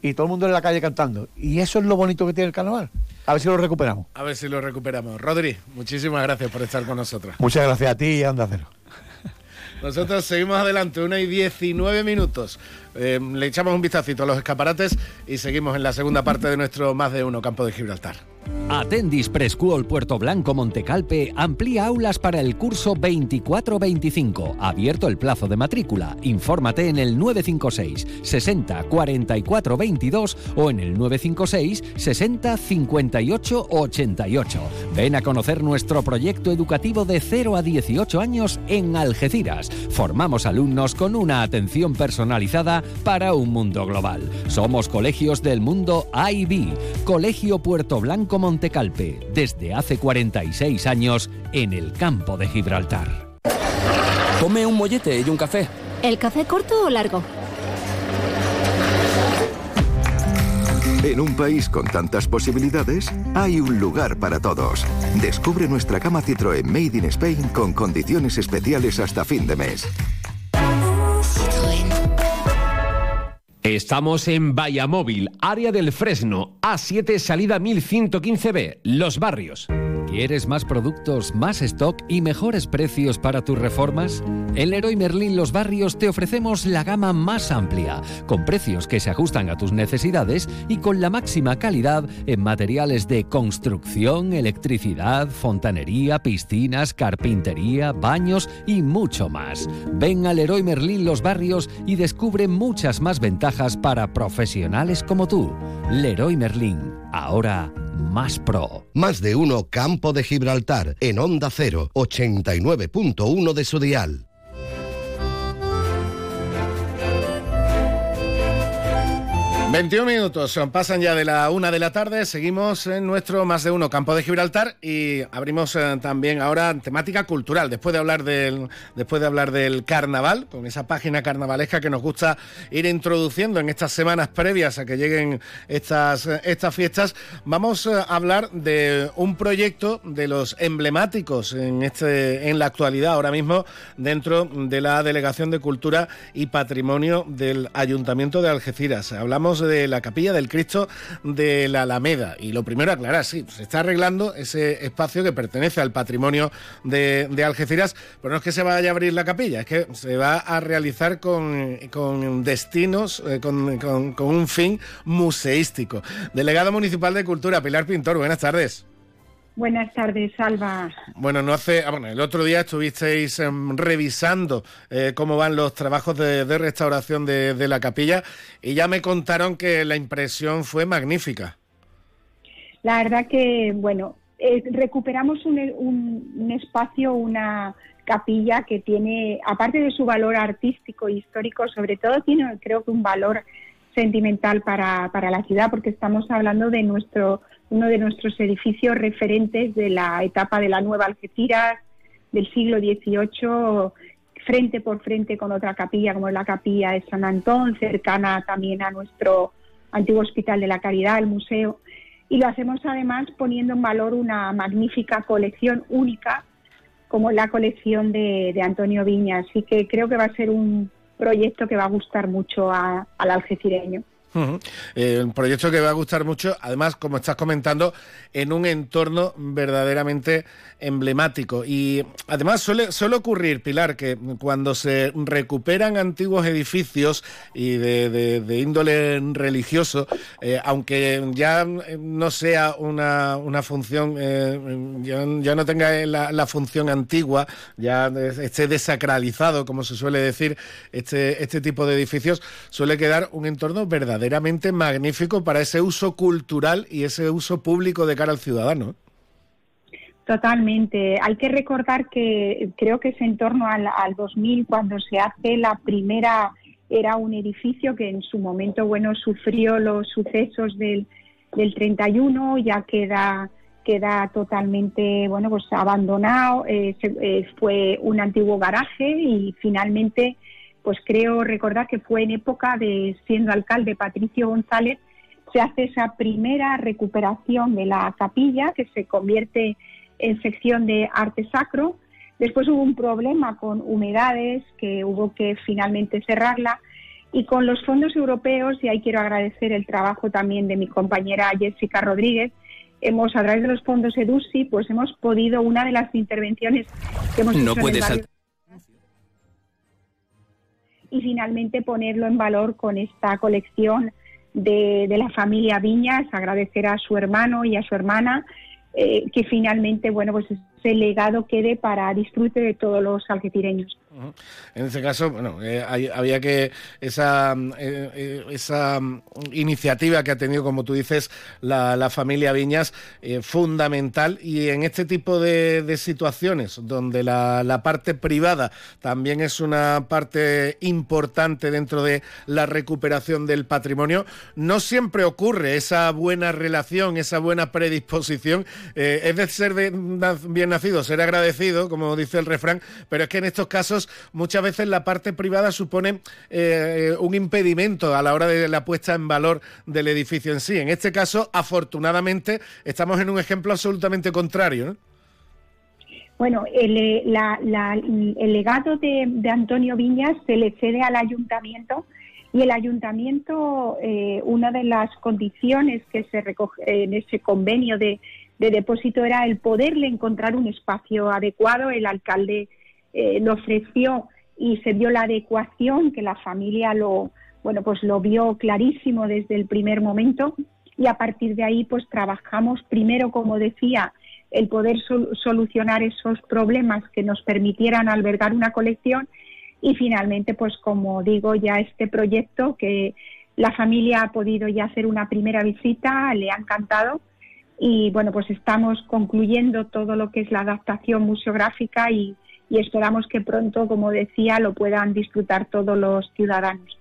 y todo el mundo en la calle cantando. Y eso es lo bonito que tiene el carnaval. A ver si lo recuperamos. A ver si lo recuperamos. Rodri, muchísimas gracias por estar con nosotros. Muchas gracias a ti y a Onda Cero. Nosotros seguimos adelante, una y 19 minutos. Eh, le echamos un vistacito a los escaparates y seguimos en la segunda parte de nuestro Más de Uno Campo de Gibraltar. Atendis Preschool Puerto Blanco Montecalpe amplía aulas para el curso 24-25. Abierto el plazo de matrícula. Infórmate en el 956 60 44 22 o en el 956 60 58 88. Ven a conocer nuestro proyecto educativo de 0 a 18 años en Algeciras. Formamos alumnos con una atención personalizada para un mundo global. Somos colegios del mundo IB, Colegio Puerto Blanco Montecalpe, desde hace 46 años en el campo de Gibraltar. Come un mollete y un café. ¿El café corto o largo? En un país con tantas posibilidades, hay un lugar para todos. Descubre nuestra cama Citroën Made in Spain con condiciones especiales hasta fin de mes. Estamos en Vallamóvil, área del Fresno, A7, salida 1115B, Los Barrios. ¿Quieres más productos, más stock y mejores precios para tus reformas? En Leroy Merlin Los Barrios te ofrecemos la gama más amplia, con precios que se ajustan a tus necesidades y con la máxima calidad en materiales de construcción, electricidad, fontanería, piscinas, carpintería, baños y mucho más. Ven a Leroy Merlin Los Barrios y descubre muchas más ventajas para profesionales como tú. Leroy Merlin, ahora más pro. Más de uno Campo de Gibraltar en Onda 0, 89.1 de su dial. 21 minutos, pasan ya de la una de la tarde, seguimos en nuestro más de uno campo de Gibraltar y abrimos eh, también ahora temática cultural, después de hablar del después de hablar del carnaval, con esa página carnavalesca que nos gusta ir introduciendo en estas semanas previas a que lleguen estas, estas fiestas, vamos eh, a hablar de un proyecto de los emblemáticos en este en la actualidad ahora mismo dentro de la Delegación de Cultura y Patrimonio del Ayuntamiento de Algeciras. Hablamos de la capilla del Cristo de la Alameda. Y lo primero aclarar, sí, se está arreglando ese espacio que pertenece al patrimonio de, Algeciras, pero no es que se vaya a abrir la capilla, es que se va a realizar con, destinos, eh, con, con un fin museístico. Delegado Municipal de Cultura, Pilar Pintor, buenas tardes. Buenas tardes, Salva. Bueno, no hace, ah, bueno, el otro día estuvisteis em, revisando eh, cómo van los trabajos de, restauración de, la capilla y ya me contaron que la impresión fue magnífica. La verdad que, bueno, eh, recuperamos un, un, espacio, una capilla que tiene, aparte de su valor artístico e histórico, sobre todo tiene, creo que, un valor sentimental para, para la ciudad, porque estamos hablando de nuestro uno de nuestros edificios referentes de la etapa de la Nueva Algeciras del siglo XVIII, frente por frente con otra capilla como la capilla de San Antón, cercana también a nuestro antiguo Hospital de la Caridad, el museo. Y lo hacemos además poniendo en valor una magnífica colección única como la colección de, Antonio Viña. Así que creo que va a ser un proyecto que va a gustar mucho al algecireño. Eh, un proyecto que va a gustar mucho, además, como estás comentando, en un entorno verdaderamente emblemático. Y además suele, suele ocurrir, Pilar, que cuando se recuperan antiguos edificios y de, índole religioso, eh, aunque ya no sea una, una función, eh, ya, no tenga la, función antigua, ya esté desacralizado, como se suele decir, este, este tipo de edificios, suele quedar un entorno verdaderamente magnífico para ese uso cultural y ese uso público de cara al ciudadano. Totalmente. Hay que recordar que creo que es en torno al, al 2000 cuando se hace la primera, era un edificio que en su momento, bueno, sufrió los sucesos del, del 31, ya queda queda totalmente bueno pues abandonado eh, eh, fue un antiguo garaje y finalmente pues creo recordar que fue en época de siendo alcalde Patricio González se hace esa primera recuperación de la capilla que se convierte en sección de arte sacro. Después hubo un problema con humedades que hubo que finalmente cerrarla y con los fondos europeos, y ahí quiero agradecer el trabajo también de mi compañera Jessica Rodríguez, hemos a través de los fondos EDUSI, pues hemos podido, una de las intervenciones que hemos no hecho puede en el barrio, y finalmente ponerlo en valor con esta colección de, de la familia Viñas, agradecer a su hermano y a su hermana eh, que finalmente, bueno, pues ese legado quede para disfrute de todos los algecireños. En este caso, bueno, eh, hay- había que esa, eh, esa mm, iniciativa que ha tenido, como tú dices, la, la familia Viñas, fundamental. Y en este tipo de, de situaciones, donde la, la parte privada también es una parte importante dentro de la recuperación del patrimonio, no siempre ocurre esa buena relación, esa buena predisposición. Eh, es de ser bien nacido, ser agradecido, como dice el refrán, pero es que en estos casos muchas veces la parte privada supone eh, un impedimento a la hora de la puesta en valor del edificio en sí. En este caso, afortunadamente, estamos en un ejemplo absolutamente contrario. ¿no? Bueno, el, eh, la- la- el legado de, de Antonio Viñas se le cede al ayuntamiento y el ayuntamiento, eh, una de las condiciones que se recoge en ese convenio de, de depósito era el poderle encontrar un espacio adecuado. El alcalde eh, lo ofreció y se dio la adecuación que la familia lo bueno pues lo vio clarísimo desde el primer momento. Y a partir de ahí pues trabajamos primero como decía el poder sol- solucionar esos problemas que nos permitieran albergar una colección. Y finalmente pues como digo ya este proyecto que la familia ha podido ya hacer una primera visita le ha encantado y bueno pues estamos concluyendo todo lo que es la adaptación museográfica y, esperamos que pronto como decía lo puedan disfrutar todos los ciudadanos.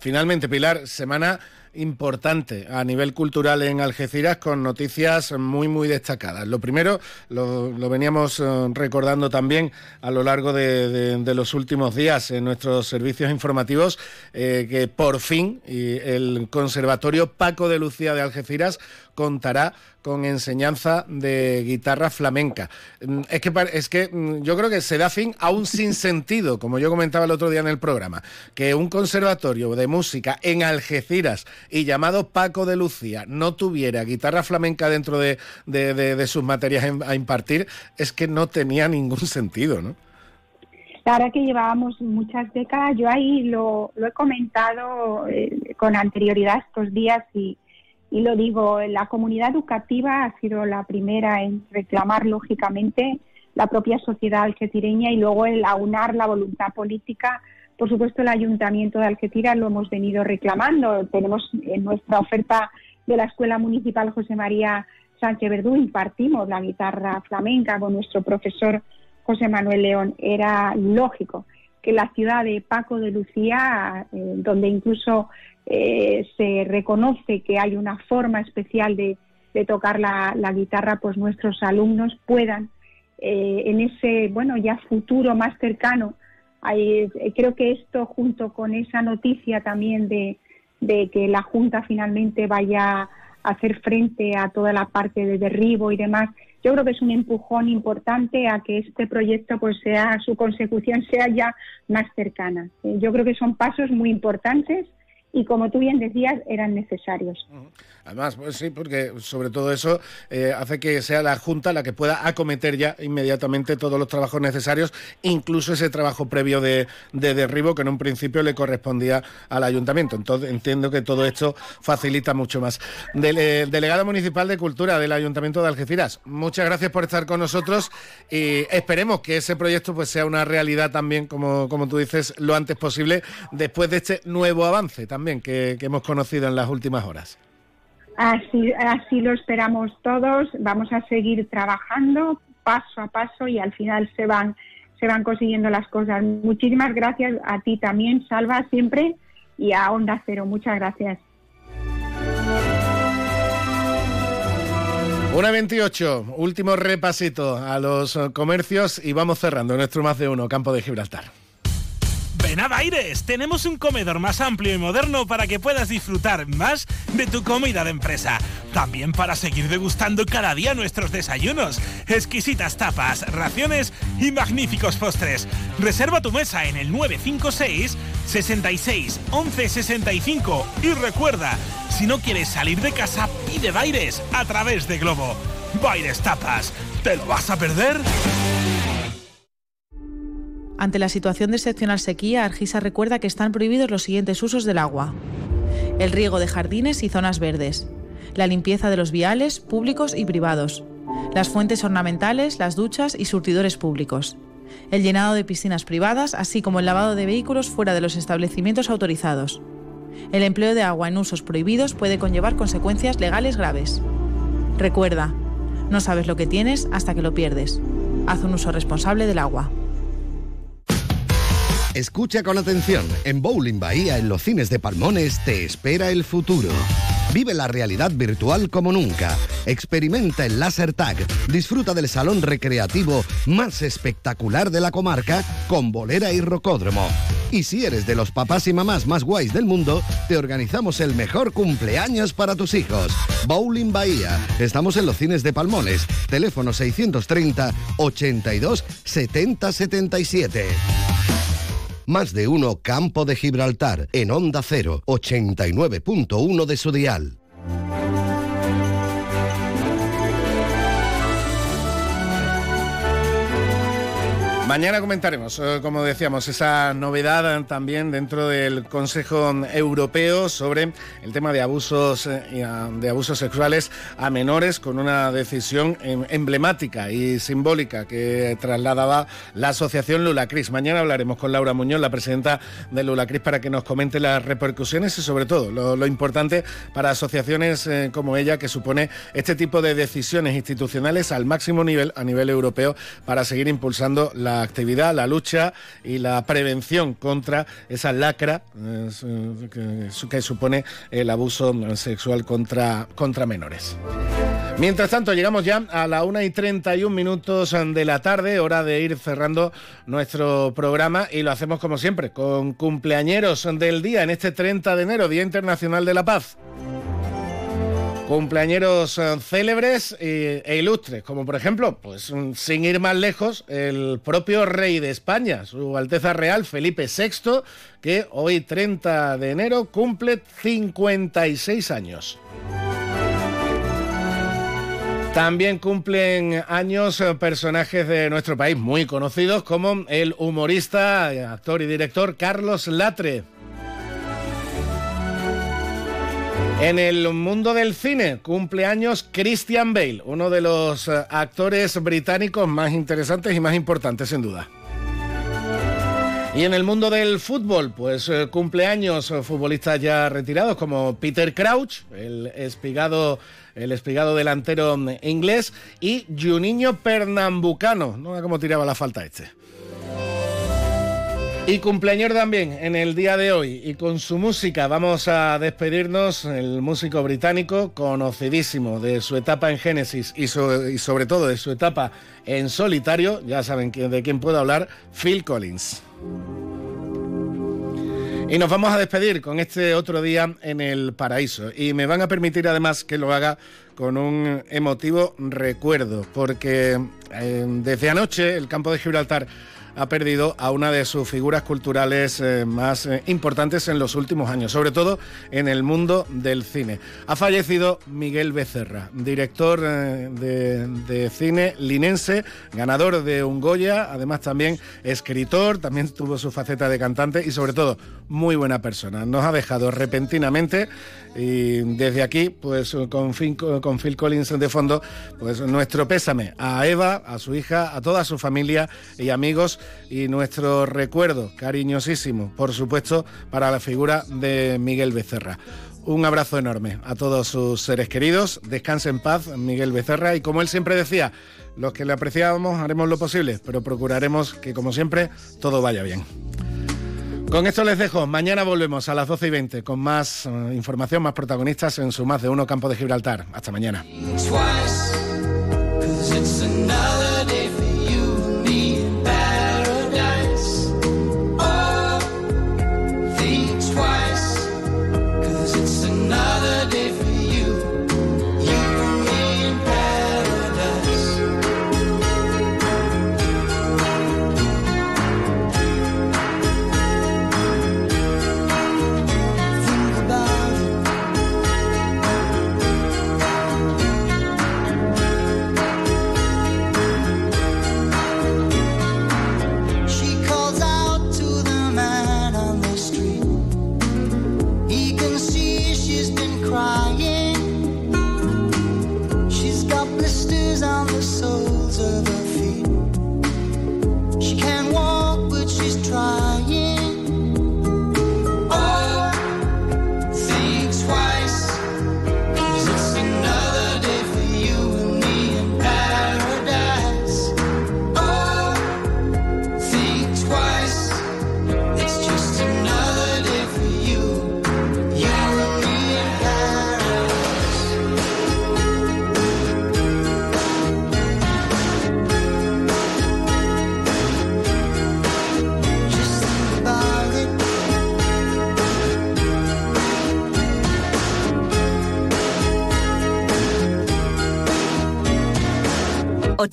Finalmente, Pilar, semana importante a nivel cultural en Algeciras con noticias muy, muy destacadas. Lo primero, lo, veníamos eh, recordando también a lo largo de, los últimos días en nuestros servicios informativos, eh, que por fin el Conservatorio Paco de Lucía de Algeciras contará con enseñanza de guitarra flamenca. Mm, Es que, es que mm, yo creo que se da fin a un sinsentido, como yo comentaba el otro día en el programa, que un conservatorio de música en Algeciras y llamado Paco de Lucía no tuviera guitarra flamenca dentro de, sus materias a impartir, es que no tenía ningún sentido, ¿no? Verdad que llevábamos muchas décadas, yo ahí lo, lo he comentado eh, con anterioridad estos días y, y lo digo, la comunidad educativa ha sido la primera en reclamar lógicamente la propia sociedad algecireña y luego el aunar la voluntad política. Por supuesto, el Ayuntamiento de Algeciras lo hemos venido reclamando. Tenemos en nuestra oferta de la Escuela Municipal José María Sánchez Verdú, impartimos la guitarra flamenca con nuestro profesor José Manuel León. Era lógico que la ciudad de Paco de Lucía, eh, donde incluso eh, se reconoce que hay una forma especial de, tocar la, la guitarra, pues nuestros alumnos puedan eh, en ese, bueno, ya futuro más cercano. Hay- eh, creo que esto junto con esa noticia también de, que la Junta finalmente vaya a hacer frente a toda la parte de derribo y demás, yo creo que es un empujón importante a que este proyecto pues sea su consecución sea ya más cercana. Eh, Yo creo que son pasos muy importantes y como tú bien decías eran necesarios. Además, pues sí, porque sobre todo eso eh, hace que sea la Junta la que pueda acometer ya inmediatamente todos los trabajos necesarios, incluso ese trabajo previo de, de derribo que en un principio le correspondía al ayuntamiento. Entonces entiendo que todo esto facilita mucho más. Del, eh, delegado municipal de Cultura del Ayuntamiento de Algeciras, muchas gracias por estar con nosotros y esperemos que ese proyecto pues sea una realidad también, como, como tú dices, lo antes posible, después de este nuevo avance que- que hemos conocido en las últimas horas. Así, así lo esperamos todos. Vamos a seguir trabajando paso a paso y al final se van, se van consiguiendo las cosas. Muchísimas gracias a ti también, Salva, siempre, y a Onda Cero. Muchas gracias. Una 28, último repasito a los comercios y vamos cerrando nuestro más de uno, Campo de Gibraltar. Ven a Baires, tenemos un comedor más amplio y moderno para que puedas disfrutar más de tu comida de empresa. También para seguir degustando cada día nuestros desayunos, exquisitas tapas, raciones y magníficos postres. Reserva tu mesa en el 956 66 11 65 y recuerda, si no quieres salir de casa, pide Baires a través de Globo. Baires Tapas, ¿te lo vas a perder? Ante la situación de excepcional sequía, Argisa recuerda que están prohibidos los siguientes usos del agua. El riego de jardines y zonas verdes. La limpieza de los viales públicos y privados. Las fuentes ornamentales, las duchas y surtidores públicos. El llenado de piscinas privadas, así como el lavado de vehículos fuera de los establecimientos autorizados. El empleo de agua en usos prohibidos puede conllevar consecuencias legales graves. Recuerda, no sabes lo que tienes hasta que lo pierdes. Haz un uso responsable del agua. Escucha con atención. En Bowling Bahía, en los cines de Palmones, te espera el futuro. Vive la realidad virtual como nunca. Experimenta el Laser Tag. Disfruta del salón recreativo más espectacular de la comarca con bolera y rocódromo. Y si eres de los papás y mamás más guays del mundo, te organizamos el mejor cumpleaños para tus hijos. Bowling Bahía. Estamos en los cines de Palmones. Teléfono 630 82 70 77. Más de uno Campo de Gibraltar en Onda 0, 89.1 de su dial. Mañana comentaremos, eh, como decíamos, esa novedad también dentro del Consejo Europeo sobre el tema de abusos, eh, ah, de abusos sexuales a menores con una decisión em, emblemática y simbólica que trasladaba la asociación Lulacris. Mañana hablaremos con Laura Muñoz, la presidenta de Lulacris, para que nos comente las repercusiones y sobre todo lo, importante para asociaciones eh, como ella que supone este tipo de decisiones institucionales al máximo nivel a nivel europeo para seguir impulsando la actividad, la lucha y la prevención contra esa lacra eh, que, supone el abuso sexual contra, contra menores. Mientras tanto, llegamos ya a la 1 y 31 minutos de la tarde, hora de ir cerrando nuestro programa y lo hacemos como siempre, con cumpleañeros del día en este 30 de enero, Día Internacional de la Paz. Cumpleañeros eh, célebres e ilustres, como por ejemplo, pues mm, sin ir más lejos, el propio rey de España, su Alteza Real Felipe VI, que hoy 30 de enero cumple 56 años. También cumplen años eh, personajes de nuestro país muy conocidos como el humorista, actor y director Carlos Latre. En el mundo del cine cumple años Christian Bale, uno de los eh, actores británicos más interesantes y más importantes sin duda. Y en el mundo del fútbol, pues eh, cumpleaños eh, futbolistas ya retirados como Peter Crouch, el espigado, el espigado delantero mm, inglés, y Juninho Pernambucano. No sé cómo tiraba la falta este. Y cumpleaños también en el día de hoy y con su música vamos a despedirnos, el músico británico conocidísimo de su etapa en Genesis y, sobre todo de su etapa en solitario, ya saben de quién puedo hablar, Phil Collins. Y nos vamos a despedir con este otro día en el paraíso. Y me van a permitir además que lo haga con un emotivo recuerdo, porque eh, desde anoche el campo de Gibraltar ha perdido a una de sus figuras culturales eh, más eh, importantes en los últimos años, sobre todo en el mundo del cine. Ha fallecido Miguel Becerra, director eh, de, cine linense, ganador de un Goya, además también escritor, también tuvo su faceta de cantante y sobre todo muy buena persona. Nos ha dejado repentinamente y desde aquí, pues con, con Phil Collins de fondo, pues nuestro pésame a Eva, a su hija, a toda su familia y amigos y nuestro recuerdo cariñosísimo, por supuesto, para la figura de Miguel Becerra. Un abrazo enorme a todos sus seres queridos. Descanse en paz, Miguel Becerra. Y como él siempre decía, los que le apreciábamos haremos lo posible, pero procuraremos que, como siempre, todo vaya bien. Con esto les dejo. Mañana volvemos a las 12 y 20 con más eh, información, más protagonistas en su más de uno campo de Gibraltar. Hasta mañana.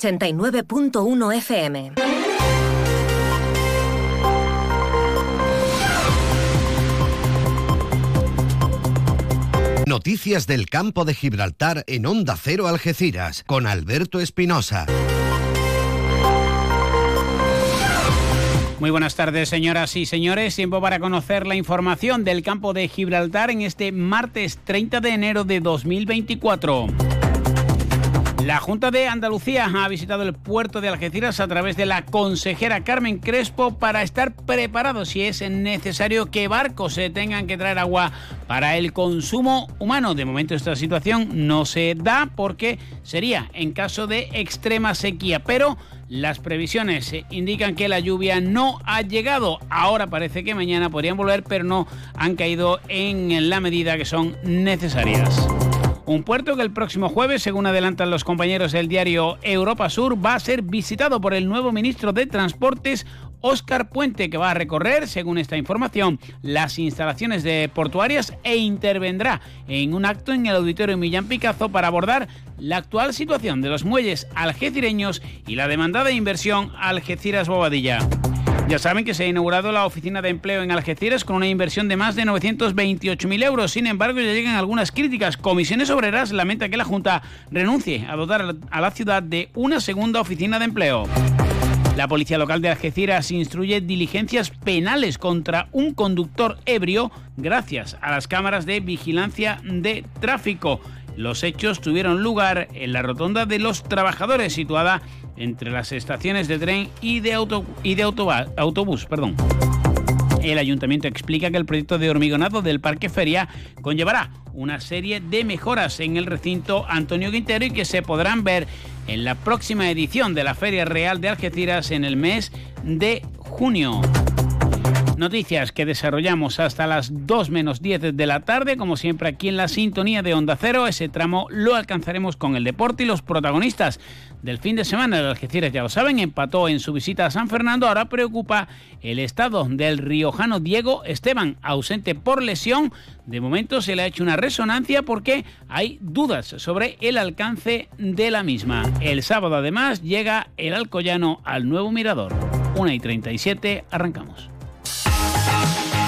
...89.1 FM. Noticias del campo de Gibraltar en Onda Cero Algeciras con Alberto Espinosa. Muy buenas tardes, señoras y señores. Tiempo para conocer la información del campo de Gibraltar en este martes 30 de enero de 2024. La Junta de Andalucía ha visitado el puerto de Algeciras a través de la consejera Carmen Crespo para estar preparados si es necesario que barcos se tengan que traer agua para el consumo humano. De momento esta situación no se da porque sería en caso de extrema sequía, pero las previsiones indican que la lluvia no ha llegado. Ahora parece que mañana podrían volver, pero no han caído en la medida que son necesarias. Un puerto que el próximo jueves, según adelantan los compañeros del diario Europa Sur, va a ser visitado por el nuevo ministro de Transportes, Óscar Puente, que va a recorrer, según esta información, las instalaciones de portuarias e intervendrá en un acto en el auditorio Millán Picazo para abordar la actual situación de los muelles algecireños y la demandada inversión Algeciras-Bobadilla. Ya saben que se ha inaugurado la oficina de empleo en Algeciras con una inversión de más de 928.000 euros. Sin embargo, ya llegan algunas críticas. Comisiones Obreras lamenta que la Junta renuncie a dotar a la ciudad de una segunda oficina de empleo. La policía local de Algeciras instruye diligencias penales contra un conductor ebrio gracias a las cámaras de vigilancia de tráfico. Los hechos tuvieron lugar en la rotonda de los trabajadores situada entre las estaciones de tren y de, auto, y de autobús. El ayuntamiento explica que el proyecto de hormigonado del Parque Feria conllevará una serie de mejoras en el recinto Antonio Quintero y que se podrán ver en la próxima edición de la Feria Real de Algeciras en el mes de junio. Noticias que desarrollamos hasta las 2 menos 10 de la tarde, como siempre aquí en la sintonía de Onda Cero. Ese tramo lo alcanzaremos con el deporte y los protagonistas del fin de semana. El Algeciras, ya lo saben, empató en su visita a San Fernando. Ahora preocupa el estado del riojano Diego Esteban, ausente por lesión. De momento se le ha hecho una resonancia porque hay dudas sobre el alcance de la misma. El sábado además llega el Alcoyano al nuevo Mirador. 1 y 37, arrancamos.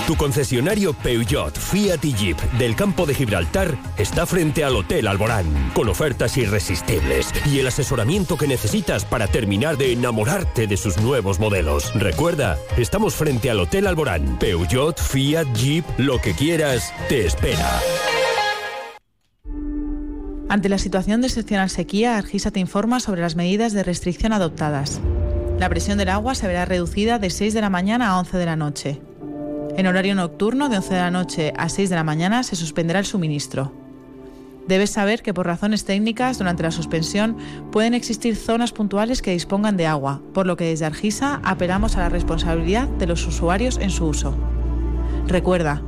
Tu concesionario Peugeot, Fiat Jeep del campo de Gibraltar está frente al Hotel Alborán, con ofertas irresistibles y el asesoramiento que necesitas para terminar de enamorarte de sus nuevos modelos. Recuerda, estamos frente al Hotel Alborán. Peugeot, Fiat, Jeep, lo que quieras, te espera. Ante la situación de excepcional sequía, Argisa te informa sobre las medidas de restricción adoptadas. La presión del agua se verá reducida de 6 de la mañana a 11 de la noche. En horario nocturno, de 11 de la noche a 6 de la mañana, se suspenderá el suministro. Debes saber que por razones técnicas, durante la suspensión, pueden existir zonas puntuales que dispongan de agua, por lo que desde Argisa apelamos a la responsabilidad de los usuarios en su uso. Recuerda,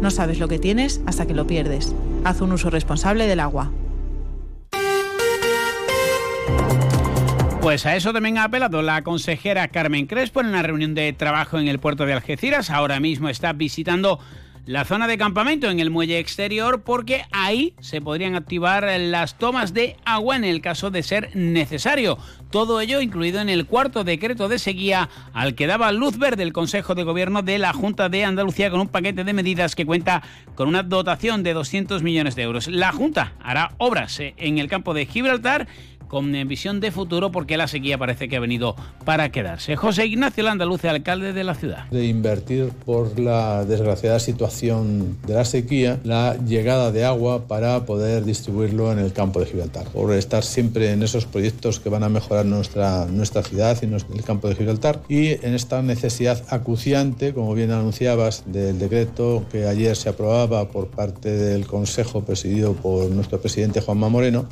no sabes lo que tienes hasta que lo pierdes. Haz un uso responsable del agua. Pues a eso también ha apelado la consejera Carmen Crespo en una reunión de trabajo en el puerto de Algeciras. Ahora mismo está visitando la zona de campamento en el muelle exterior porque ahí se podrían activar las tomas de agua en el caso de ser necesario. Todo ello incluido en el cuarto decreto de sequía al que daba luz verde el Consejo de Gobierno de la Junta de Andalucía con un paquete de medidas que cuenta con una dotación de 200 millones de euros. La Junta hará obras eh, en el campo de Gibraltar con visión de futuro porque la sequía parece que ha venido para quedarse. José Ignacio Landaluce, alcalde de la ciudad. De invertir por la desgraciada situación de la sequía la llegada de agua para poder distribuirlo en el campo de Gibraltar. Por estar siempre en esos proyectos que van a mejorar nuestra, nuestra ciudad y el campo de Gibraltar y en esta necesidad acuciante, como bien anunciabas, del decreto que ayer se aprobaba por parte del Consejo presidido por nuestro presidente Juanma Moreno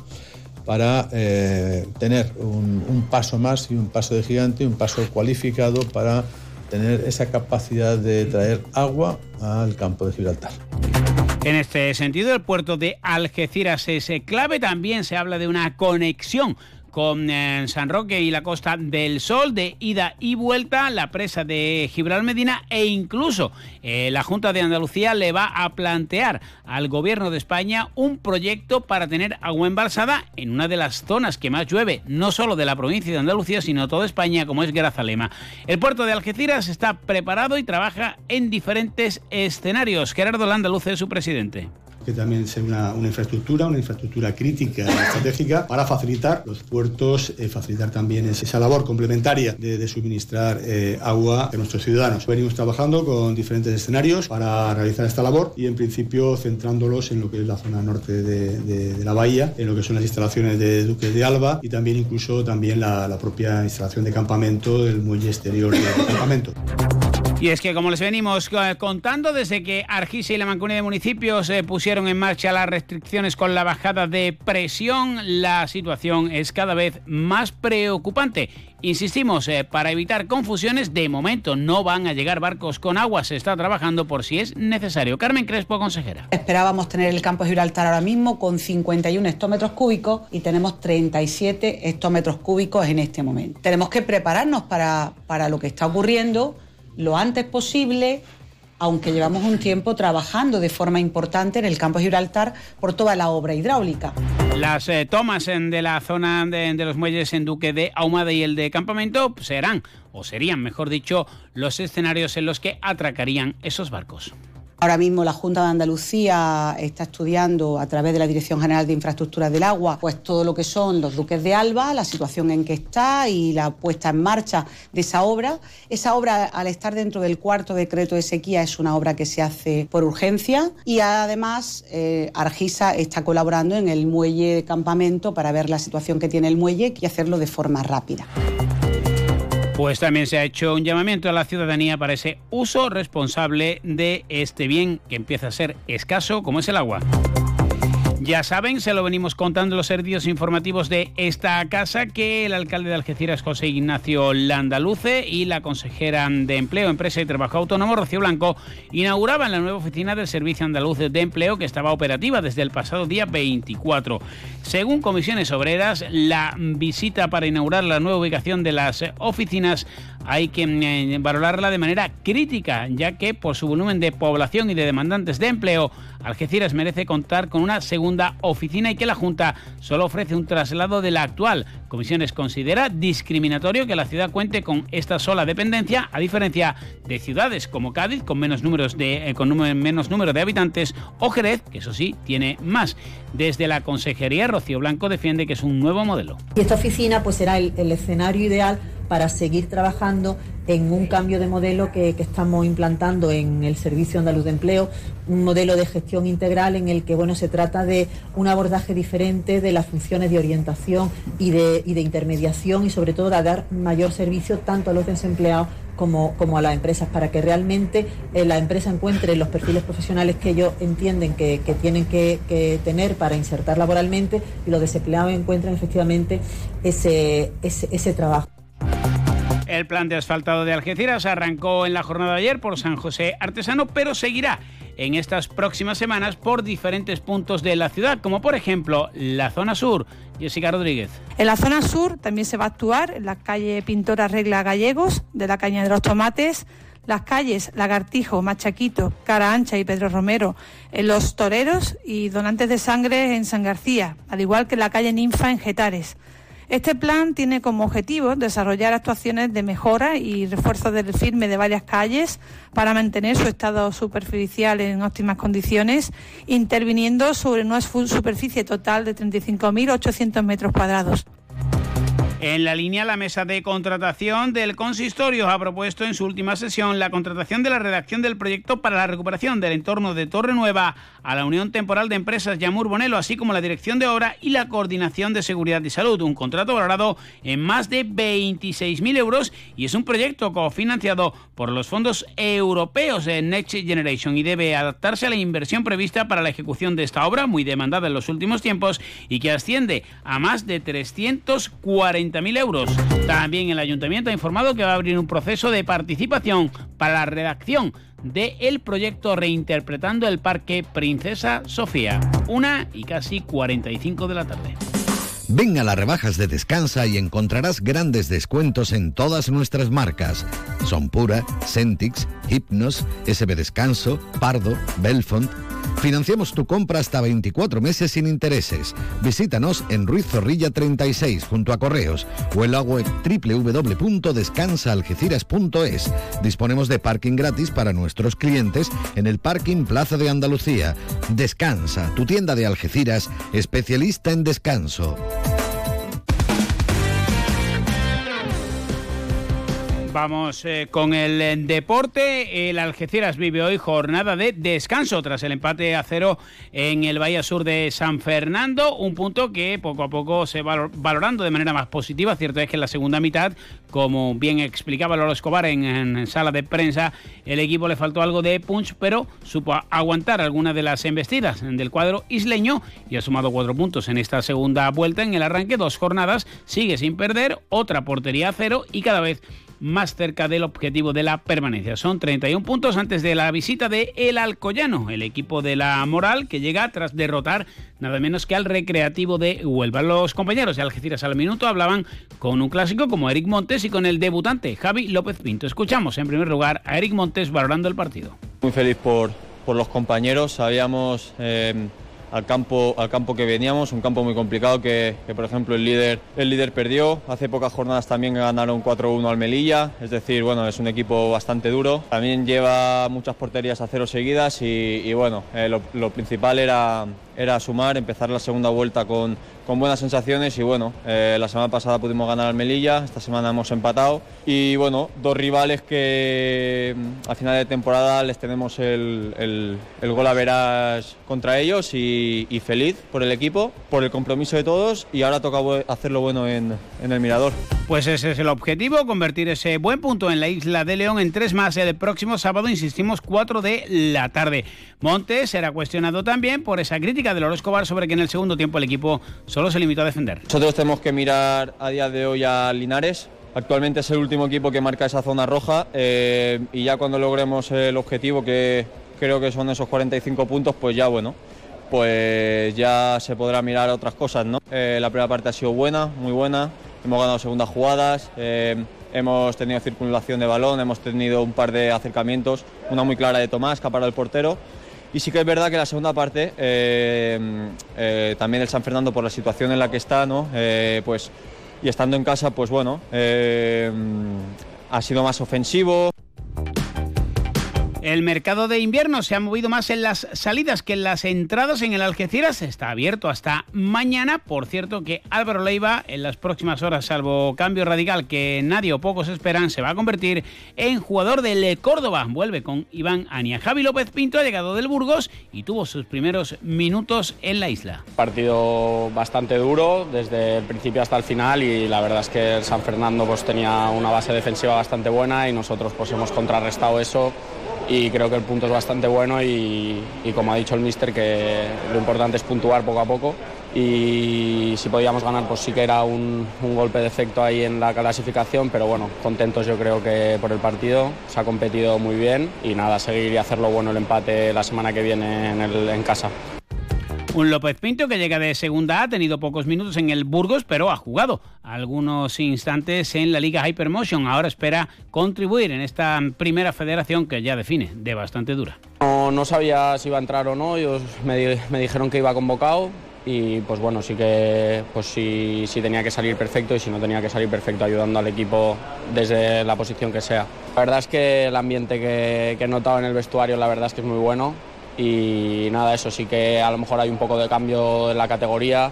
para eh, tener un, paso más y un paso de gigante, un paso cualificado para tener esa capacidad de traer agua al campo de Gibraltar. En este sentido, el puerto de Algeciras es clave. También se habla de una conexión con eh, San Roque y la Costa del Sol de ida y vuelta, la presa de Gibraltar Medina e incluso eh, la Junta de Andalucía le va a plantear al gobierno de España un proyecto para tener agua embalsada en una de las zonas que más llueve, no solo de la provincia de Andalucía, sino toda España, como es Grazalema. El puerto de Algeciras está preparado y trabaja en diferentes escenarios. Gerardo Landaluce es su presidente que también sea una, infraestructura, una infraestructura crítica y estratégica para facilitar los puertos, eh, facilitar también esa labor complementaria de, suministrar eh, agua a nuestros ciudadanos. Venimos trabajando con diferentes escenarios para realizar esta labor y en principio centrándolos en lo que es la zona norte de, la bahía, en lo que son las instalaciones de Duques de Alba y también incluso también la, la propia instalación de campamento del muelle exterior del campamento. Y es que, como les venimos eh, contando, desde que Argisa y la Mancomunidad de Municipios eh, pusieron en marcha las restricciones con la bajada de presión, la situación es cada vez más preocupante. Insistimos, eh, para evitar confusiones, de momento no van a llegar barcos con agua, se está trabajando por si es necesario. Carmen Crespo, consejera. Esperábamos tener el campo de Gibraltar ahora mismo con 51 hectómetros cúbicos y tenemos 37 hectómetros cúbicos en este momento. Tenemos que prepararnos para, para lo que está ocurriendo lo antes posible, aunque llevamos un tiempo trabajando de forma importante en el campo de Gibraltar por toda la obra hidráulica. Las eh, tomas de la zona de, de, los muelles en Duque de Ahumada y el de Campamento serán, o serían, mejor dicho, los escenarios en los que atracarían esos barcos. Ahora mismo la Junta de Andalucía está estudiando a través de la Dirección General de Infraestructuras del Agua, pues todo lo que son los duques de Alba, la situación en que está y la puesta en marcha de esa obra. Esa obra, al estar dentro del cuarto decreto de sequía, es una obra que se hace por urgencia y además eh, Argisa está colaborando en el muelle de campamento para ver la situación que tiene el muelle y hacerlo de forma rápida. Pues también se ha hecho un llamamiento a la ciudadanía para ese uso responsable de este bien que empieza a ser escaso como es el agua. Ya saben, se lo venimos contando los servicios informativos de esta casa, que el alcalde de Algeciras, José Ignacio Landaluce, y la consejera de Empleo, Empresa y Trabajo Autónomo, Rocío Blanco, inauguraban la nueva oficina del Servicio Andaluz de Empleo, que estaba operativa desde el pasado día 24. Según comisiones obreras, la visita para inaugurar la nueva ubicación de las oficinas hay que eh, valorarla de manera crítica, ya que por su volumen de población y de demandantes de empleo, Algeciras merece contar con una segunda oficina y que la Junta solo ofrece un traslado de la actual. Comisiones considera discriminatorio que la ciudad cuente con esta sola dependencia, a diferencia de ciudades como Cádiz, con menos, eh, número de habitantes, o Jerez, que eso sí, tiene más. Desde la Consejería, Rocío Blanco defiende que es un nuevo modelo. Y esta oficina pues será el escenario ideal para seguir trabajando en un cambio de modelo que, estamos implantando en el Servicio Andaluz de Empleo, un modelo de gestión integral en el que bueno, se trata de un abordaje diferente de las funciones de orientación y de, intermediación y sobre todo de dar mayor servicio tanto a los desempleados como, a las empresas, para que realmente eh, la empresa encuentre los perfiles profesionales que ellos entienden que, tienen que, tener para insertar laboralmente y los desempleados encuentren efectivamente ese, ese trabajo. El plan de asfaltado de Algeciras arrancó en la jornada de ayer por San José Artesano, pero seguirá en estas próximas semanas por diferentes puntos de la ciudad, como por ejemplo la zona sur. Jessica Rodríguez. En la zona sur también se va a actuar en la calle Pintora Regla Gallegos, de la Caña de los Tomates, las calles Lagartijo, Machaquito, Cara Ancha y Pedro Romero en Los Toreros y Donantes de Sangre en San García, al igual que la calle Ninfa en Getares. Este plan tiene como objetivo desarrollar actuaciones de mejora y refuerzo del firme de varias calles para mantener su estado superficial en óptimas condiciones, interviniendo sobre una superficie total de 35.800 metros cuadrados. En la línea, la mesa de contratación del consistorio ha propuesto en su última sesión la contratación de la redacción del proyecto para la recuperación del entorno de Torre Nueva a la Unión Temporal de Empresas Yamur Bonelo, así como la dirección de obra y la coordinación de seguridad y salud. Un contrato valorado en más de 26.000 euros y es un proyecto cofinanciado por los fondos europeos de Next Generation y debe adaptarse a la inversión prevista para la ejecución de esta obra, muy demandada en los últimos tiempos y que asciende a más de 340 euros. También el ayuntamiento ha informado que va a abrir un proceso de participación para la redacción del el proyecto Reinterpretando el Parque Princesa Sofía. Una y casi 45 de la tarde. Ven a las rebajas de Descansa y encontrarás grandes descuentos en todas nuestras marcas. Son Pura, Centix, Hypnos, SB Descanso, Pardo, Belfont, Financiamos tu compra hasta 24 meses sin intereses. Visítanos en Ruiz Zorrilla 36 junto a Correos o en la web www.descansaalgeciras.es. Disponemos de parking gratis para nuestros clientes en el Parking Plaza de Andalucía. Descansa, tu tienda de Algeciras, especialista en descanso. Vamos eh, con el eh, deporte. El Algeciras vive hoy jornada de descanso tras el empate a cero en el Bahía Sur de San Fernando. Un punto que poco a poco se va valorando de manera más positiva. Cierto es que en la segunda mitad, como bien explicaba Lolo Escobar en, en sala de prensa, el equipo le faltó algo de punch, pero supo aguantar algunas de las embestidas del cuadro isleño y ha sumado cuatro puntos en esta segunda vuelta. En el arranque, dos jornadas, sigue sin perder, otra portería a cero y cada vez más cerca del objetivo de la permanencia. Son 31 puntos antes de la visita de El Alcoyano, el equipo de la Moral que llega tras derrotar nada menos que al Recreativo de Huelva. Los compañeros de Algeciras al minuto hablaban con un clásico como Eric Montes y con el debutante Javi López Pinto. Escuchamos en primer lugar a Eric Montes valorando el partido. Muy feliz por, por los compañeros, sabíamos... Eh, al campo, al campo que veníamos, un campo muy complicado que, por ejemplo el líder, el líder perdió. Hace pocas jornadas también ganaron 4-1 al Melilla, es decir, bueno, es un equipo bastante duro. También lleva muchas porterías a cero seguidas y, bueno, eh, lo, principal era, era sumar, empezar la segunda vuelta con, con buenas sensaciones y bueno, eh, la semana pasada pudimos ganar al Melilla, esta semana hemos empatado y bueno, dos rivales que mm, a final de temporada les tenemos el, el, gol a veras contra ellos y, feliz por el equipo, por el compromiso de todos y ahora toca hacerlo bueno en, en el Mirador. Pues ese es el objetivo, convertir ese buen punto en la isla de León en tres más el próximo sábado, insistimos, 4 de la tarde. Montes será cuestionado también por esa crítica de Loro Escobar sobre que en el segundo tiempo el equipo solo se limitó a defender. Nosotros tenemos que mirar a día de hoy a Linares. Actualmente es el último equipo que marca esa zona roja eh, y ya cuando logremos el objetivo, que creo que son esos 45 puntos, pues ya bueno, pues ya se podrá mirar otras cosas. ¿no? Eh, la primera parte ha sido buena, muy buena hemos ganado segundas jugadas, eh, hemos tenido circulación de balón, hemos tenido un par de acercamientos, una muy clara de Tomás, que ha el portero. Y sí que es verdad que la segunda parte, eh, eh, también el San Fernando por la situación en la que está, ¿no? pues, y estando en casa, pues bueno, ha sido más ofensivo. El mercado de invierno se ha movido más en las salidas que en las entradas en el Algeciras. Está abierto hasta mañana. Por cierto que Álvaro Leiva en las próximas horas, salvo cambio radical que nadie o pocos esperan, se va a convertir en jugador del Córdoba. Vuelve con Iván Ania. Javi López Pinto ha llegado del Burgos y tuvo sus primeros minutos en la isla. Partido bastante duro desde el principio hasta el final y la verdad es que el San Fernando pues tenía una base defensiva bastante buena y nosotros pues hemos contrarrestado eso y creo que el punto es bastante bueno y, como ha dicho el míster que lo importante es puntuar poco a poco y si podíamos ganar pues sí que era un, golpe de efecto ahí en la clasificación pero bueno contentos yo creo que por el partido se ha competido muy bien y nada seguir y hacerlo bueno el empate la semana que viene en, en casa un López Pinto que llega de segunda ha tenido pocos minutos en el Burgos, pero ha jugado algunos instantes en la Liga Hypermotion. Ahora espera contribuir en esta primera federación que ya define de bastante dura. No, sabía si iba a entrar o no, ellos me, dijeron que iba convocado y pues bueno, sí que pues sí, tenía que salir perfecto y si no tenía que salir perfecto ayudando al equipo desde la posición que sea. La verdad es que el ambiente que, que he notado en el vestuario la verdad es que es muy bueno y nada, eso sí que a lo mejor hay un poco de cambio en la categoría,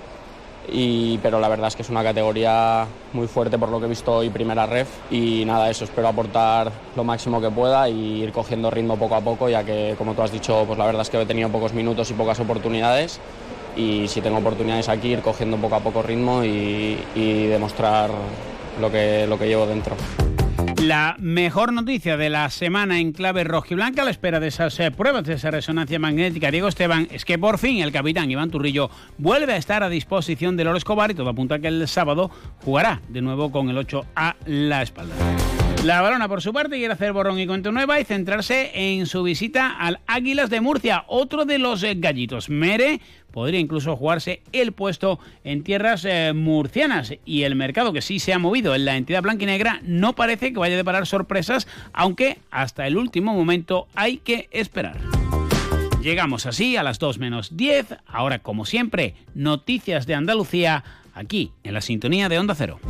y, pero la verdad es que es una categoría muy fuerte por lo que he visto hoy primera ref y nada, eso espero aportar lo máximo que pueda y ir cogiendo ritmo poco a poco, ya que como tú has dicho, pues la verdad es que he tenido pocos minutos y pocas oportunidades y si tengo oportunidades aquí ir cogiendo poco a poco ritmo y, demostrar lo que, lo que llevo dentro. La mejor noticia de la semana en clave rojiblanca a la espera de esas eh, pruebas de esa resonancia magnética, Diego Esteban, es que por fin el capitán Iván Turrillo vuelve a estar a disposición de Loro Escobar y todo apunta a que el sábado jugará de nuevo con el 8 a la espalda. La balona, por su parte, quiere hacer borrón y cuenta nueva y centrarse en su visita al Águilas de Murcia, otro de los eh, gallitos. Mere podría incluso jugarse el puesto en tierras eh, murcianas y el mercado que sí se ha movido en la entidad blanquinegra no parece que vaya a deparar sorpresas, aunque hasta el último momento hay que esperar. Llegamos así a las 2 menos 10, ahora como siempre, noticias de Andalucía, aquí en la sintonía de Onda Cero.